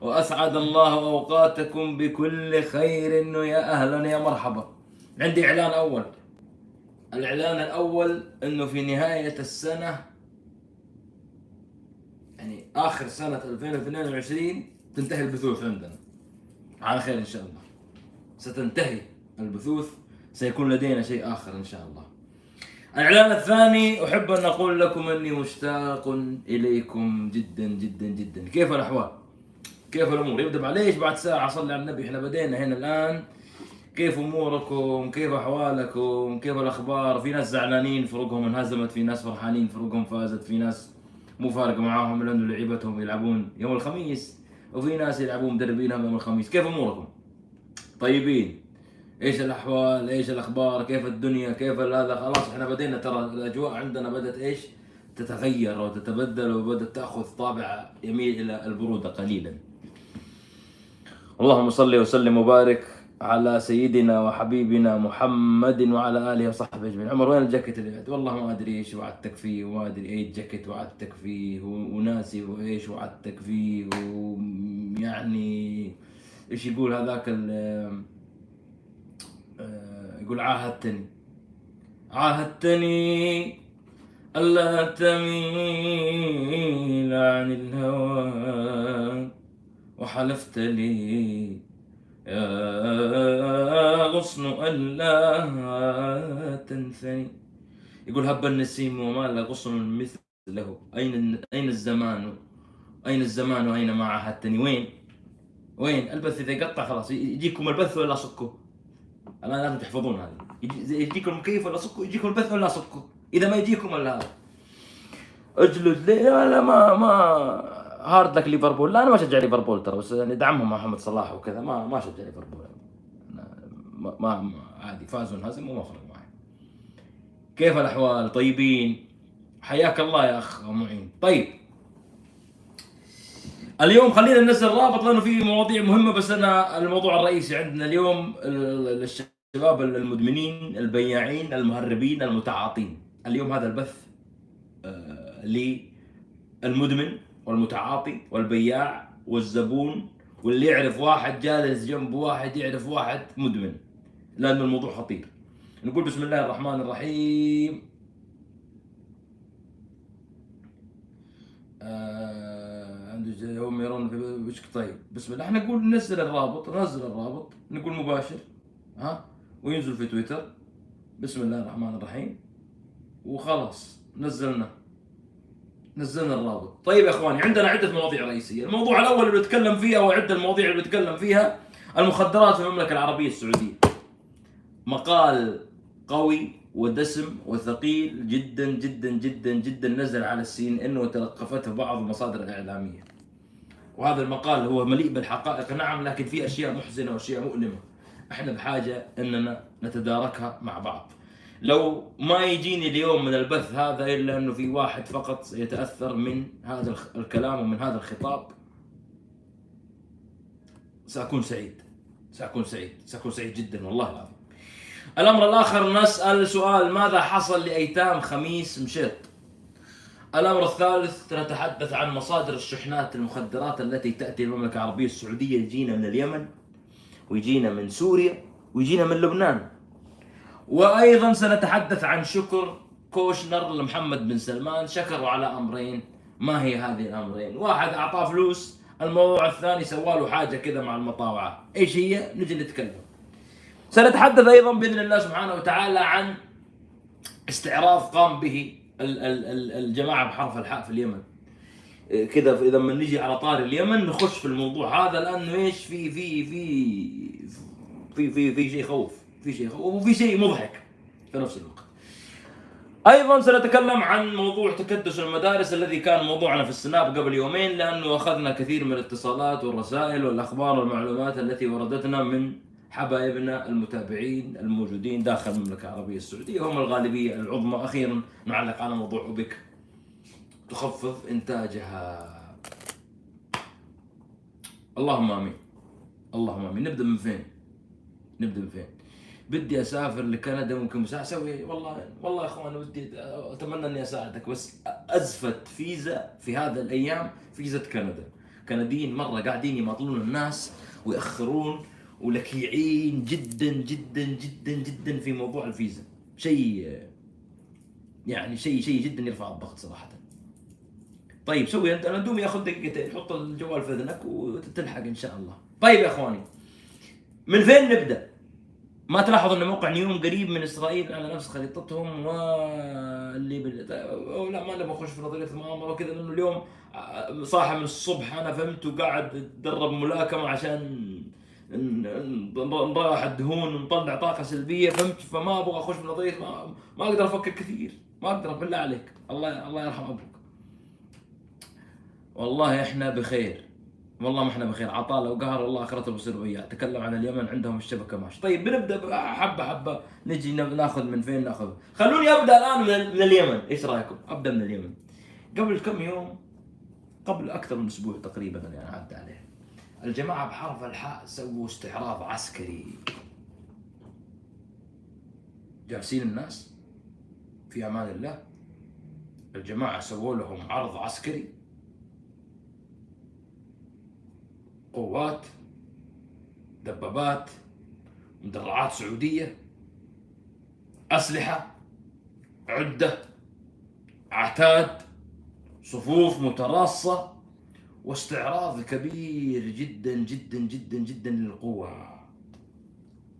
وأسعد الله أوقاتكم بكل خير. ويا أهلا يا مرحبا. عندي إعلان أول. الإعلان الأول أنه في نهاية السنة يعني آخر سنة 2022 تنتهي البثوث عندنا. على خير إن شاء الله. ستنتهي البثوث سيكون لدينا شيء آخر إن شاء الله. الإعلان الثاني أحب أن أقول لكم أني مشتاق إليكم جدا جدا جدا. كيف الأحوال؟ كيف الأمور؟ يبدأ معليش بعد ساعة صلي على النبي؟ إحنا بدينا هنا الآن. كيف أموركم؟ كيف أحوالكم؟ كيف الأخبار؟ في ناس زعلانين فرقهم انهزمت. في ناس فرحانين فرقهم فازت. في ناس مو فارق معاهم لأنه لعيبتهم يلعبون يوم الخميس. وفي ناس يلعبون مدربينهم يوم الخميس. كيف أموركم؟ طيبين. إيش الأحوال؟ إيش الأخبار؟ كيف الدنيا؟ كيف هذا؟ خلاص إحنا بدينا. ترى الأجواء عندنا بدأت إيش؟ تتغير وتتبدل وبدأت تأخذ طابع يميل إلى البرودة قليلا. اللهم صل وسلم وبارك على سيدنا وحبيبنا محمد وعلى آله وصحبه أجمعين. عمر وين الجاكيت اللي بعد؟ والله ما أدري إيش وعدتك فيه وما أدري اي جاكيت وعدتك فيه وناسي وإيش وعدتك فيه ويعني إيش يقول هذاك ال آه، يقول عاهدتني. عاهدتني ألا تميل عن الهوى. وحلفت لي يا غصن ألا تنثني. يقول هب النسيم وما له غصن مثله. أين أين الزمان؟ أين الزمان وأين ما عاهدتني وين؟ وين؟ البث إذا قطع خلاص. يجيكم البث ولا صكه الآن لازم تحفظون يجي يجيكم المكيف ولا صكوا يجيكم البث ولا صكوا إذا ما يجيكم الا هذا أجلد ليه لا ما ما هارد لك ليفربول. لا أنا ما أشجع ليفربول ترى بس يعني دعمهم محمد صلاح وكذا. ما ما أشجع ليفربول. ما, ما, عادي. فازوا انهزموا ما فرق معي. كيف الأحوال؟ طيبين؟ حياك الله يا أخ معين. طيب. اليوم خلينا ننزل رابط لأنه في مواضيع مهمة بس أنا الموضوع الرئيسي عندنا اليوم الشباب المدمنين البياعين المهربين المتعاطين. اليوم هذا البث آه، للمدمن. والمتعاطي والبياع والزبون واللي يعرف واحد جالس جنب واحد يعرف واحد مدمن. لأنه الموضوع خطير. نقول بسم الله الرحمن الرحيم. آه هم يرون في وشك طيب. بسم الله. إحنا نقول ننزل الرابط ننزل الرابط. نقول مباشر. ها؟ وينزل في تويتر. بسم الله الرحمن الرحيم. وخلاص نزلنا. نزلنا الرابط طيب يا إخواني عندنا عدة مواضيع رئيسية الموضوع الأول اللي بنتكلم فيها وعدة المواضيع اللي بنتكلم فيها المخدرات في المملكة العربية السعودية مقال قوي ودسم وثقيل جدا جدا جدا جدا نزل على السي ان ان وتلقفته بعض المصادر الإعلامية. وهذا المقال هو مليء بالحقائق نعم لكن في أشياء محزنة وأشياء مؤلمة. إحنا بحاجة إننا نتداركها مع بعض. لو ما يجيني اليوم من البث هذا إلا أنه في واحد فقط يتأثر من هذا الكلام ومن هذا الخطاب سأكون سعيد. سأكون سعيد. سأكون سعيد جدا والله العظيم. الأمر الآخر نسأل سؤال ماذا حصل لأيتام خميس مشيط؟ الأمر الثالث نتحدث عن مصادر الشحنات المخدرات التي تأتي المملكة العربية السعودية يجينا من اليمن ويجينا من سوريا ويجينا من لبنان. وأيضا سنتحدث عن شكر كوشنر لمحمد بن سلمان. شكروا على أمرين. ما هي هذه الأمرين؟ واحد أعطاه فلوس. الموضوع الثاني سواله حاجة كذا مع المطاوعة. إيش هي؟ نجي نتكلم. سنتحدث أيضا بإذن الله سبحانه وتعالى عن استعراض قام به الجماعة بحرف الحاء في اليمن. كذا إذا لما نجي على طاري اليمن نخش في الموضوع هذا لأنه إيش؟ في في في في في في شيء خوف. في شيء وفي شيء مضحك في نفس الوقت. أيضا سنتكلم عن موضوع تكدس المدارس الذي كان موضوعنا في السناب قبل يومين لأنه أخذنا كثير من الاتصالات والرسائل والأخبار والمعلومات التي وردتنا من حبايبنا المتابعين الموجودين داخل المملكة العربية السعودية هم الغالبية العظمى. أخيرا نعلق على موضوع أوبك. تخفض إنتاجها. اللهم آمين. اللهم آمين. نبدأ من فين؟ نبدأ من فين؟ بدي أسافر لكندا ممكن بس أسوي والله والله يا أخوان ودي أتمنى إني أساعدك بس أزفت فيزا في هذه الأيام فيزا كندا. كنديين مرة قاعدين يماطلون الناس ويأخرون ولكيعين جدا جدا جدا جدا في موضوع الفيزا. شيء يعني شيء شيء جدا يرفع الضغط صراحة. طيب سوي أنت أنا دوم ياخذ دقيقتين. حط الجوال في إذنك وتلحق إن شاء الله. طيب يا أخواني من فين نبدأ؟ ما تلاحظ إن موقع نيوم قريب من إسرائيل على نفس خريطتهم واللي بال... أو لا ما نبغى نخش في نظرية المؤامرة وكذا لأنه اليوم صاحي من الصبح أنا فهمت وقاعد أتدرب ملاكمة عشان نراح الدهون ونطلع طاقة سلبية فهمت؟ فما أبغى أخش في نظرية ما, ما أقدر أفكر كثير. ما أقدر بالله عليك. الله الله يرحم أبوك. والله إحنا بخير. والله ما إحنا بخير. عطاله وقهر والله آخرته بصير وياه. تكلم عن اليمن عندهم الشبكة ماشي طيب بنبدأ حبة حبة. نجي ناخذ من فين ناخذ؟ خلوني أبدأ الآن من اليمن. إيش رأيكم؟ أبدأ من اليمن. قبل كم يوم؟ قبل أكثر من أسبوع تقريبا يعني عدى عليه. الجماعة بحرف الحاء سووا استعراض عسكري. جالسين الناس في أمان الله. الجماعة سووا لهم عرض عسكري. قوات دبابات مدرعات سعودية أسلحة عدة عتاد صفوف متراصة واستعراض كبير جدا جدا جدا جدا للقوة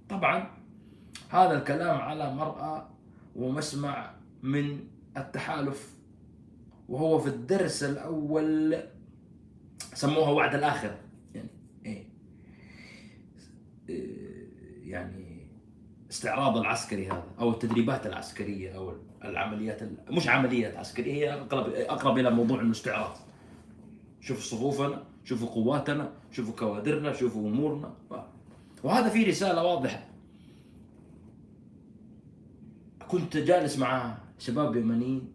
طبعا هذا الكلام على مرأى ومسمع من التحالف وهو في الدرس الأول سموها وعد الآخرة يعني استعراض العسكري هذا أو التدريبات العسكرية أو العمليات مش عمليات عسكرية هي أقرب أقرب إلى موضوع انه استعراض شوفوا صفوفنا شوفوا قواتنا شوفوا كوادرنا شوفوا أمورنا. وهذا في رسالة واضحة. كنت جالس مع شباب يمنيين.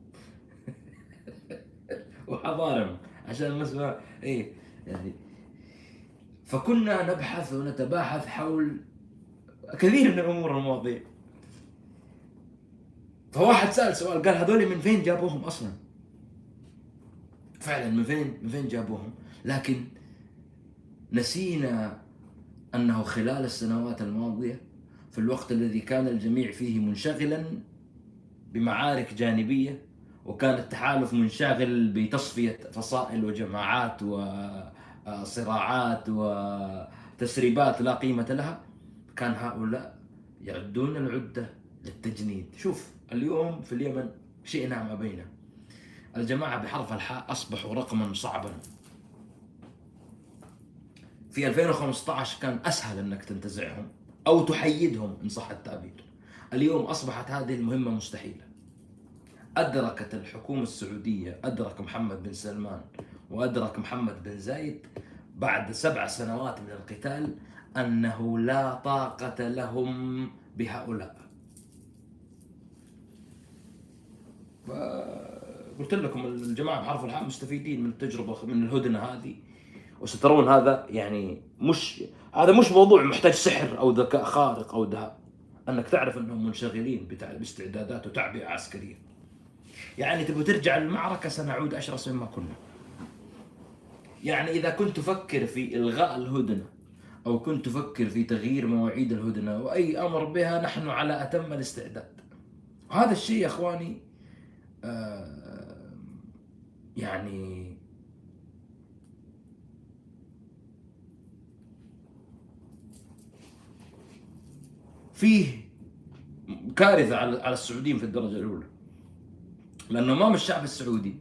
وحضارم عشان ما إيه يعني فكنا نبحث ونتباحث حول كثير من الأمور المواضيع فواحد سأل سؤال قال هذول من فين جابوهم أصلا؟ فعلا من فين من فين جابوهم؟ لكن نسينا أنه خلال السنوات الماضية في الوقت الذي كان الجميع فيه منشغلا بمعارك جانبية وكان التحالف منشغل بتصفية فصائل وجماعات و صراعات وتسريبات لا قيمة لها كان هؤلاء يعدون العدة للتجنيد. شوف اليوم في اليمن شئنا ما بينا. الجماعة بحرف الحاء أصبحوا رقما صعبا. في 2015 كان أسهل أنك تنتزعهم أو تحيدهم إن صح التعبير اليوم أصبحت هذه المهمة مستحيلة. أدركت الحكومة السعودية أدرك محمد بن سلمان وأدرك محمد بن زايد بعد سبع سنوات من القتال أنه لا طاقة لهم بهؤلاء. قلت لكم الجماعة بحرف الحاء مستفيدين من التجربة من الهدنة هذه. وسترون هذا يعني مش هذا مش موضوع محتاج سحر أو ذكاء خارق أو ذهاب أنك تعرف أنهم منشغلين باستعدادات وتعبئة عسكرية. يعني تبغى ترجع المعركة سنعود أشرس مما كنا. يعني إذا كنت تفكر في إلغاء الهدنة أو كنت تفكر في تغيير مواعيد الهدنة وأي أمر بها نحن على أتم الاستعداد. هذا الشيء يا إخواني آه يعني فيه كارثة على السعوديين في الدرجة الأولى. لأنه أمام الشعب السعودي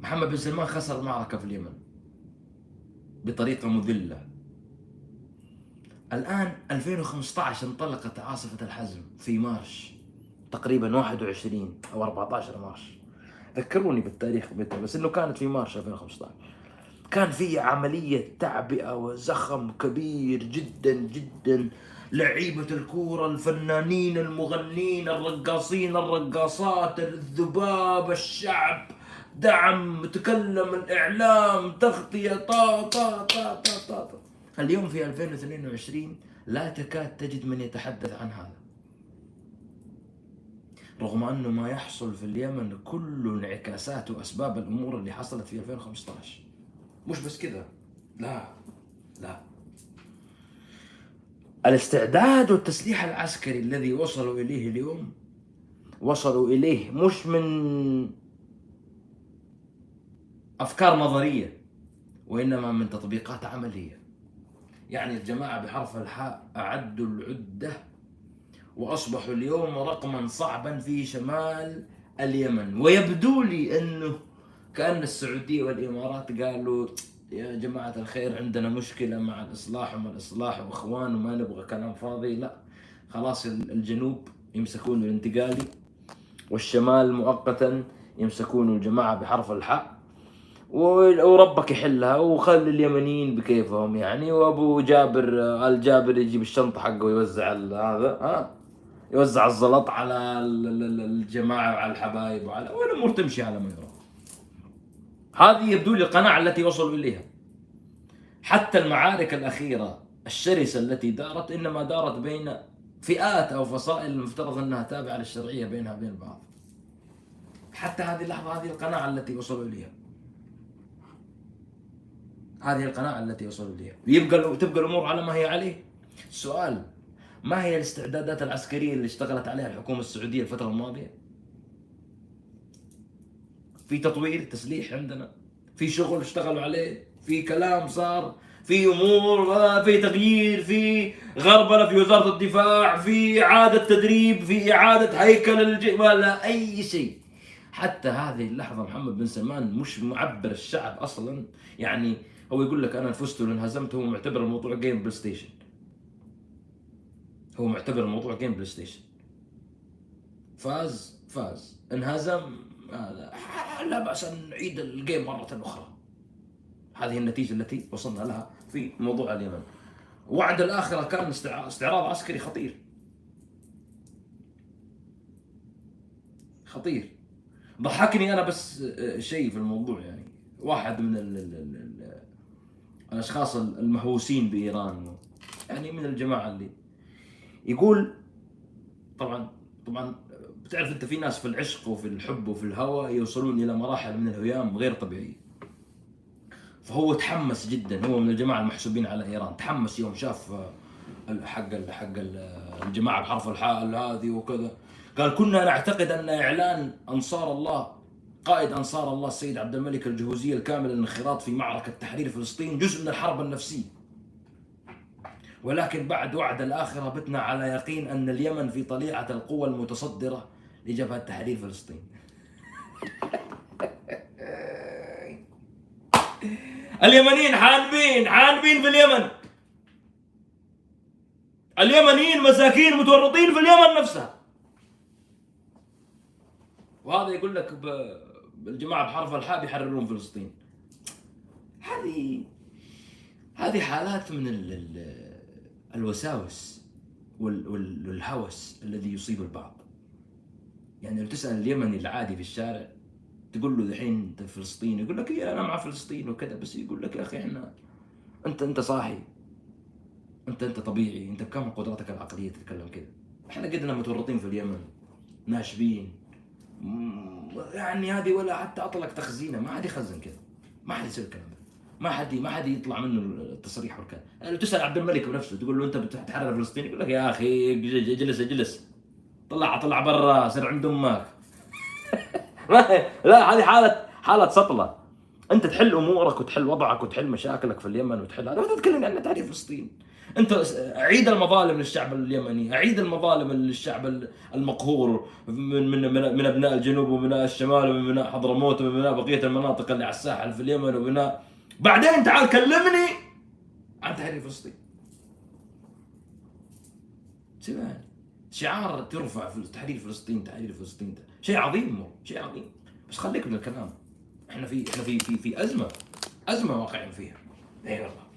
محمد بن سلمان خسر المعركة في اليمن بطريقة مذلة. الآن 2015 انطلقت عاصفة الحزم في March تقريبا 21 أو 14 March. ذكروني بالتاريخ متى بس إنه كانت في March 2015 كان في عملية تعبئة وزخم كبير جدا جدا. لعيبة الكورة الفنانين المغنين الرقاصين الرقاصات الذباب الشعب. دعم تكلم الإعلام تغطية طا طا طا طا طا, طا. اليوم في 2022 لا تكاد تجد من يتحدث عن هذا. رغم أنه ما يحصل في اليمن كل انعكاسات وأسباب الأمور اللي حصلت في 2015 مش بس كذا لا. لا. الاستعداد والتسليح العسكري الذي وصلوا إليه اليوم وصلوا إليه مش من أفكار نظرية وإنما من تطبيقات عملية. يعني الجماعة بحرف الحاء أعدوا العدة وأصبحوا اليوم رقما صعبا في شمال اليمن. ويبدو لي أنه كأن السعودية والإمارات قالوا يا جماعة الخير عندنا مشكلة مع الإصلاح وما الإصلاح وإخوان وما نبغى كلام فاضي. لا خلاص الجنوب يمسكون الانتقالي والشمال مؤقتا يمسكون الجماعة بحرف الحاء. وربك يحلها وخلي اليمنيين بكيفهم يعني. وابو جابر آل جابر يجيب الشنطة حقه ويوزع هذا ها؟ يوزع الزلط على الجماعة وعلى الحبايب وعلى والامور تمشي على ما يرام. هذه يبدو لي القناعة التي وصلوا إليها. حتى المعارك الأخيرة الشرسة التي دارت إنما دارت بين فئات أو فصائل المفترض أنها تابعة للشرعية بينها وبين بعض. حتى هذه اللحظة هذه القناعة التي وصلوا إليها. هذه القناعه التي وصلوا اليها ويبقى تبقى الأمور على ما هي عليه. السؤال ما هي الاستعدادات العسكرية اللي اشتغلت عليها الحكومة السعودية الفترة الماضية؟ في تطوير تسليح عندنا في شغل اشتغلوا عليه في كلام صار في أمور آه، في تغيير في غربلة في وزارة الدفاع في إعادة تدريب في إعادة هيكل الجيش ولا أي شيء. حتى هذه اللحظة محمد بن سلمان مش معبر الشعب أصلا. يعني هو يقول لك أنا فزت ولا انهزمت هو معتبر الموضوع game بلاي ستيشن. هو معتبر الموضوع game بلاي ستيشن. فاز فاز. انهزم لا بأس أن نعيد الجيم مرة أخرى. هذه النتيجة التي وصلنا لها في موضوع اليمن. وعد الآخرة كان استعراض عسكري خطير. خطير. ضحكني أنا بس آه، شيء في الموضوع يعني. واحد من الأشخاص المهووسين بإيران. يعني من الجماعة اللي يقول طبعا طبعا بتعرف أنت في ناس في العشق وفي الحب وفي الهوى يوصلون إلى مراحل من الهيام غير طبيعية. فهو تحمس جدا هو من الجماعة المحسوبين على إيران. تحمس يوم شاف حق حق الجماعة بحرف الحاء هذه وكذا. قال كنا نعتقد أن إعلان أنصار الله قائد أنصار الله السيد عبد الملك الجهوزي الكامل الانخراط في معركة تحرير فلسطين جزء من الحرب النفسية. ولكن بعد وعد الآخرة بتنا على يقين أن اليمن في طليعة القوى المتصدرة لجبهة تحرير فلسطين. اليمنيين حانبين حانبين في اليمن. اليمنيين مساكين متورطين في اليمن نفسها. وهذا يقول لك بالجماعة بحرف الحاء بيحررون فلسطين. هذه هذه حالات من الوساوس والهوس الذي يصيب البعض. يعني لو تسأل اليمني العادي في الشارع تقول له دحين أنت فلسطيني يقول لك إيه أنا مع فلسطين وكذا بس يقول لك يا أخي إحنا أنت أنت صاحي. أنت أنت طبيعي أنت بكم قدراتك العقلية تتكلم كذا إحنا قدنا متورطين في اليمن ناشبين يعني هذه ولا حتى أطلق تخزينة ما حد يخزن كذا. ما حد يسوي الكلام ما حد ما حد يطلع منه التصريح والكلام. يعني تسأل عبد الملك بنفسه تقول له أنت بتحرر فلسطين؟ يقول لك يا أخي اجلس اجلس طلع طلع برا سر عند أمك. لا هذه حاله حالة سطلة. أنت تحل أمورك وتحل وضعك وتحل مشاكلك في اليمن وتحل هذا. تتكلم عن تحرير فلسطين. انت اعيد المظالم للشعب اليمني اعيد المظالم للشعب المقهور من من من أبناء الجنوب ومن الشمال ومن أبناء حضرموت ومن بقية المناطق اللي على الساحل في اليمن ومن بعدين تعال كلمني عن تحرير فلسطين. سمعني شعار ترفع في تحرير فلسطين تحرير فلسطين. شيء عظيم شيء عظيم. بس خليك من الكلام. إحنا في إحنا في في في أزمة. أزمة واقعين فيها. اي والله.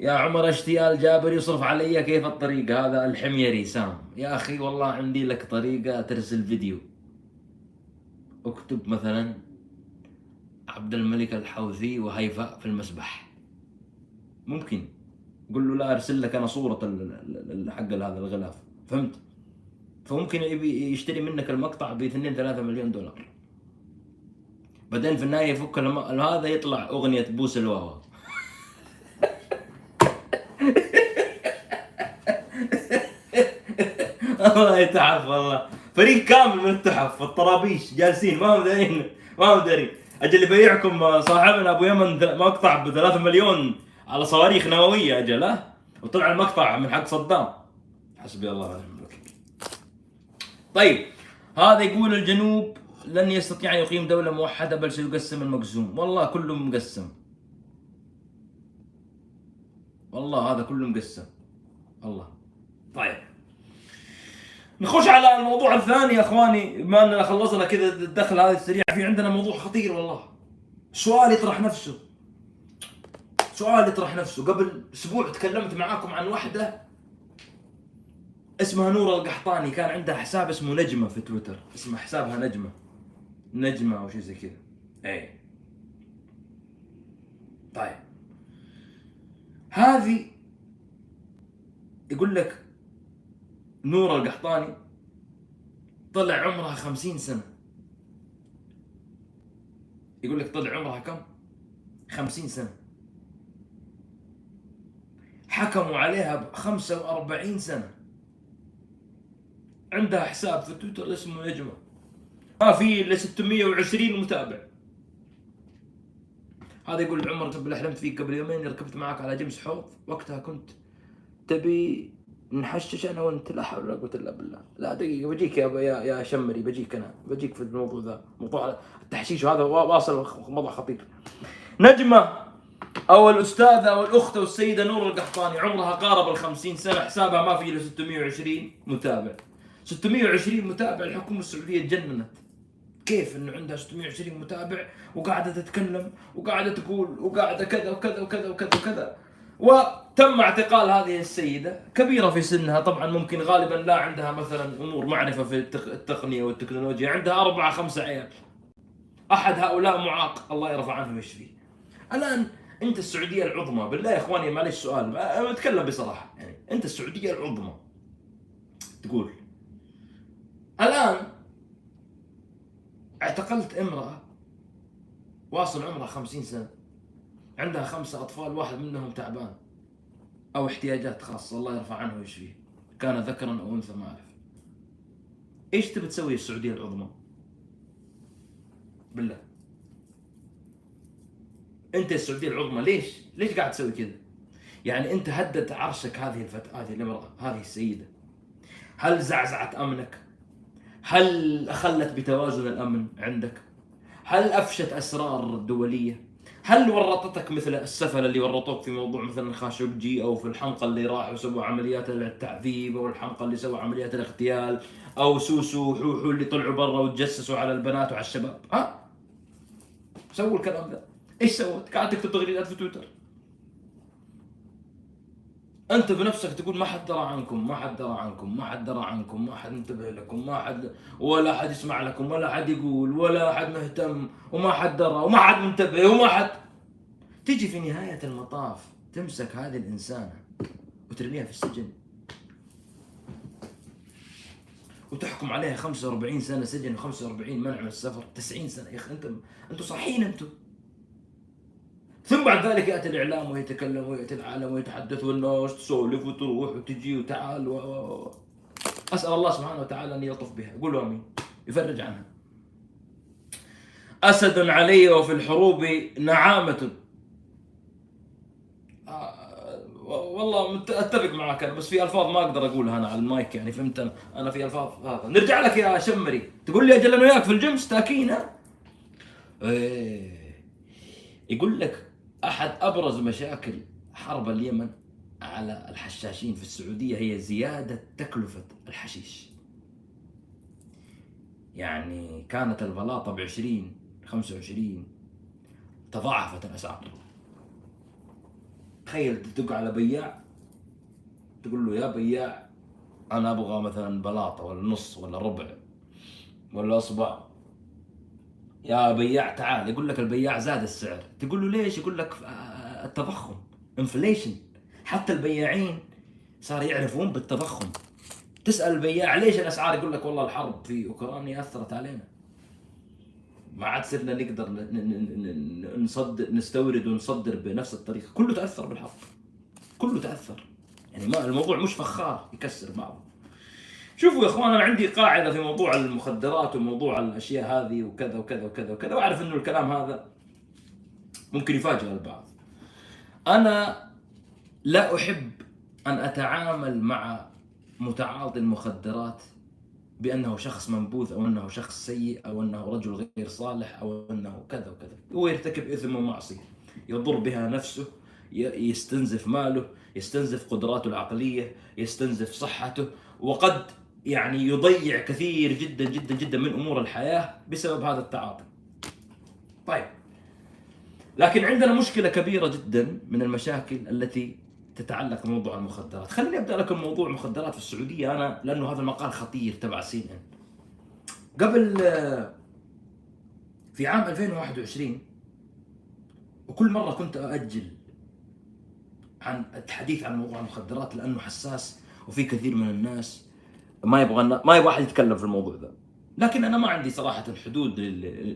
يا عمر اشتيال جابر يصرف علي كيف الطريق هذا الحميري سام؟ يا أخي والله عندي لك طريقة ترسل فيديو. اكتب مثلا عبد الملك الحوثي وهيفاء في المسبح. ممكن. قل له لا أرسل لك أنا صورة حق هذا الغلاف. فهمت؟ فممكن يبي يشتري منك المقطع ب 2 3 مليون دولار. بعدين في النهاية يفك هذا يطلع أغنية بوس الواوا الله يتعب والله. فريق كامل من التحف والطرابيش جالسين ما هم دارين ما هم دارين. أجل اللي بيعكم صاحبنا أبو يمن مقطع ب 3 مليون على صواريخ نووية أجل ها؟ وطلع المقطع من حق صدام. حسبي الله ونعم الوكيل. طيب هذا يقول الجنوب لن يستطيع أن يقيم دولة موحدة بل سيقسم المقسوم والله كله مقسم. والله هذا كله مقسم. الله. طيب. نخش على الموضوع الثاني يا اخواني بما اننا خلصنا كذا الدخل هذا السريع في عندنا موضوع خطير والله. سؤال يطرح نفسه. سؤال يطرح نفسه. قبل أسبوع تكلمت معاكم عن واحدة اسمها نورة القحطاني. كان عندها حساب اسمه نجمة في تويتر. اسمه حسابها نجمة. نجمة أو شيء زي كذا. اي طيب. هذه يقول لك نورة القحطاني طلع عمرها خمسين سنة. يقول لك طلع عمرها كم؟ خمسين سنة. حكموا عليها ب 45 سنة. عندها حساب في تويتر اسمه نجمة ما في إلا 620 متابع. هذا يقول عمر قبل حلمت فيك قبل يومين ركبت معك على جمس حوض. وقتها كنت تبي نحشش أنا وأنت لا حول ولا قوة إلا بالله. لا دقيقة بجيك يا يا يا شمري بجيك أنا بجيك في الموضوع ذا موضوع التحشيش وهذا وا- واصل موضوع خطير. نجمة أو الأستاذة أو الأخت أو السيدة نور القحطاني عمرها قارب ال 50 سنة حسابها ما في إلا 620 متابع. 620 متابع الحكومة السعودية تجننت كيف انه عندها 620 متابع وقاعدة تتكلم وقاعدة تقول وقاعدة كذا وكذا وكذا وكذا وكذا؟ وتم اعتقال هذه السيدة كبيرة في سنها طبعا ممكن غالبا لا عندها مثلا أمور معرفة في التق- التقنية والتكنولوجيا عندها أربعة خمسة عيال. أحد هؤلاء معاق الله يرفع عنه ويشفيه. الآن أنت السعودية العظمى بالله يا إخواني معلش سؤال أنا أتكلم بصراحة يعني أنت السعودية العظمى. تقول الآن اعتقلت امرأة واصل عمرها خمسين سنة عندها خمسة أطفال واحد منهم تعبان. أو احتياجات خاصة الله يرفع عنه ويشفيه. كان ذكرا أو أنثى ما أعرف. إيش تبي تسوي السعودية العظمى؟ بالله. أنت السعودية العظمى ليش؟ ليش قاعد تسوي كذا؟ يعني أنت هددت عرشك هذه الفت... هذه الإمرأة هذه السيدة. هل زعزعت أمنك؟ هل أخلت بتوازن الأمن عندك؟ هل أفشت أسرار دولية؟ هل ورطتك مثل السفل اللي ورطوك في موضوع مثلا خاشقجي أو في الحمقى اللي راحوا سووا عمليات التعذيب أو الحمقى اللي سووا عمليات الاغتيال أو سوسو وحوحو اللي طلعوا برا وتجسسوا على البنات وعلى الشباب؟ ها؟ سووا الكلام ده. إيش سوت؟ قاعد تكتب تغريدات في تويتر. أنت بنفسك تقول ما حد درى عنكم ما حد درى عنكم ما حد درى عنكم ما حد انتبه لكم ما حد ولا حد يسمع لكم ولا حد يقول ولا حد مهتم وما حد درى وما حد منتبه وما حد. تيجي في نهاية المطاف تمسك هذه الإنسانة وترميها في السجن. وتحكم عليها 45 سنة سجن و45 منع من السفر. 90 سنة. يا أخي أنت أنتم صحيين أنتم. ثم بعد ذلك يأتي الإعلام ويتكلم ويأتي العالم ويتحدث والناس تسولف وتروح وتجي وتعال و... أسأل الله سبحانه وتعالى أن يلطف بها. قولوا آمين. يفرج عنها. أسد علي وفي الحروب نعامة. آه، والله أتفق معك أنا بس في ألفاظ ما أقدر أقولها أنا على المايك يعني فهمت أنا؟ أنا في ألفاظ هذا. نرجع لك يا شمري. تقول لي أجل أنا وياك في الجيم stuck إن ها؟ إيه. يقول لك أحد أبرز مشاكل حرب اليمن على الحشاشين في السعودية هي زيادة تكلفة الحشيش. يعني كانت البلاطة ب 20 25 تضاعفت الأسعار. تخيل تدق على بياع تقول له يا بياع أنا أبغى مثلا بلاطة ولا نص ولا ربع ولا أصبع يا بياع تعال يقول لك البياع زاد السعر. تقول له ليش؟ يقول لك آه، التضخم انفليشن حتى البياعين صار يعرفون بالتضخم. تسأل البياع ليش الأسعار؟ يقول لك والله الحرب في أوكرانيا أثرت علينا. ما عاد صرنا نقدر نصدر نستورد ونصدر بنفس الطريقة. كله تأثر بالحرب. كله تأثر. يعني ما الموضوع مش فخار يكسر بعضه شوفوا يا اخوان أنا عندي قاعدة في موضوع المخدرات وموضوع الأشياء هذه وكذا وكذا وكذا وكذا وأعرف إنه الكلام هذا ممكن يفاجئ البعض. أنا لا أحب أن أتعامل مع متعاطي المخدرات بأنه شخص منبوذ أو أنه شخص سيء أو أنه رجل غير صالح أو أنه كذا وكذا. هو يرتكب إثم ومعصية يضر بها نفسه يستنزف ماله يستنزف قدراته العقلية يستنزف صحته وقد يعني يضيع كثير جدا جدا جدا من أمور الحياة بسبب هذا التعاطي. طيب. لكن عندنا مشكلة كبيرة جدا من المشاكل التي تتعلق بموضوع المخدرات. خليني أبدأ لكم موضوع المخدرات في السعودية. أنا لأنه هذا المقال خطير تبع سي إن قبل آه، في عام 2021 وكل مرة كنت أأجل عن الحديث عن موضوع المخدرات لأنه حساس وفي كثير من الناس ما يبغى ما يبغى أحد يتكلم في الموضوع ده لكن أنا ما عندي صراحة حدود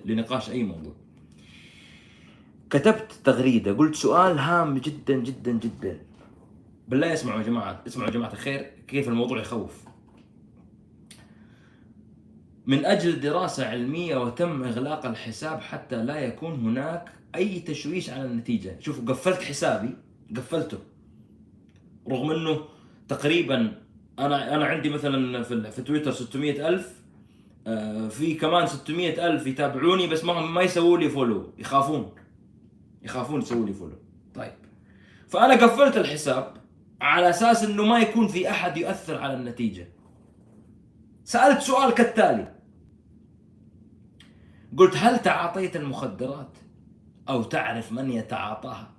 لنقاش أي موضوع. كتبت تغريدة قلت سؤال هام جدا جدا جدا. بالله اسمعوا يا جماعة اسمعوا يا جماعة الخير كيف الموضوع يخوف. من أجل دراسة علمية وتم إغلاق الحساب حتى لا يكون هناك أي تشويش على النتيجة. شوفوا قفلت حسابي قفلته. رغم إنه تقريبا أنا أنا عندي مثلا في في تويتر 600 ألف آه، في كمان 600 ألف يتابعوني بس ما ما يسووا لي follow يخافون. يخافون يسووا لي follow طيب. فأنا قفلت الحساب على أساس إنه ما يكون في أحد يؤثر على النتيجة. سألت سؤال كالتالي. قلت هل تعاطيت المخدرات؟ أو تعرف من يتعاطاها؟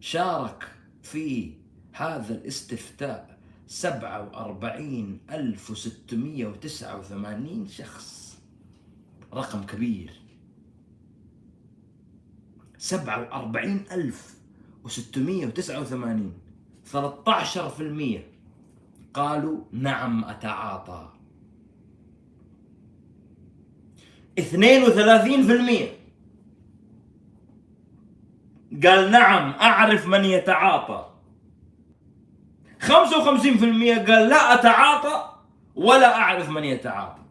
شارك في هذا الاستفتاء 47689 شخص. رقم كبير. 47689 13% قالوا نعم أتعاطى. 32% قال نعم أعرف من يتعاطى. 55% قال لا أتعاطى ولا أعرف من يتعاطى.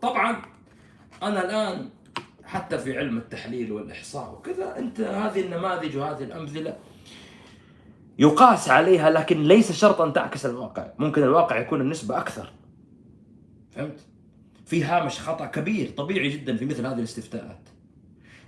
طبعا أنا الآن حتى في علم التحليل والإحصاء وكذا أنت هذه النماذج وهذه الأمثلة يقاس عليها لكن ليس شرطا تعكس الواقع. ممكن الواقع يكون النسبة أكثر. فهمت؟ في هامش خطأ كبير طبيعي جدا في مثل هذه الاستفتاءات.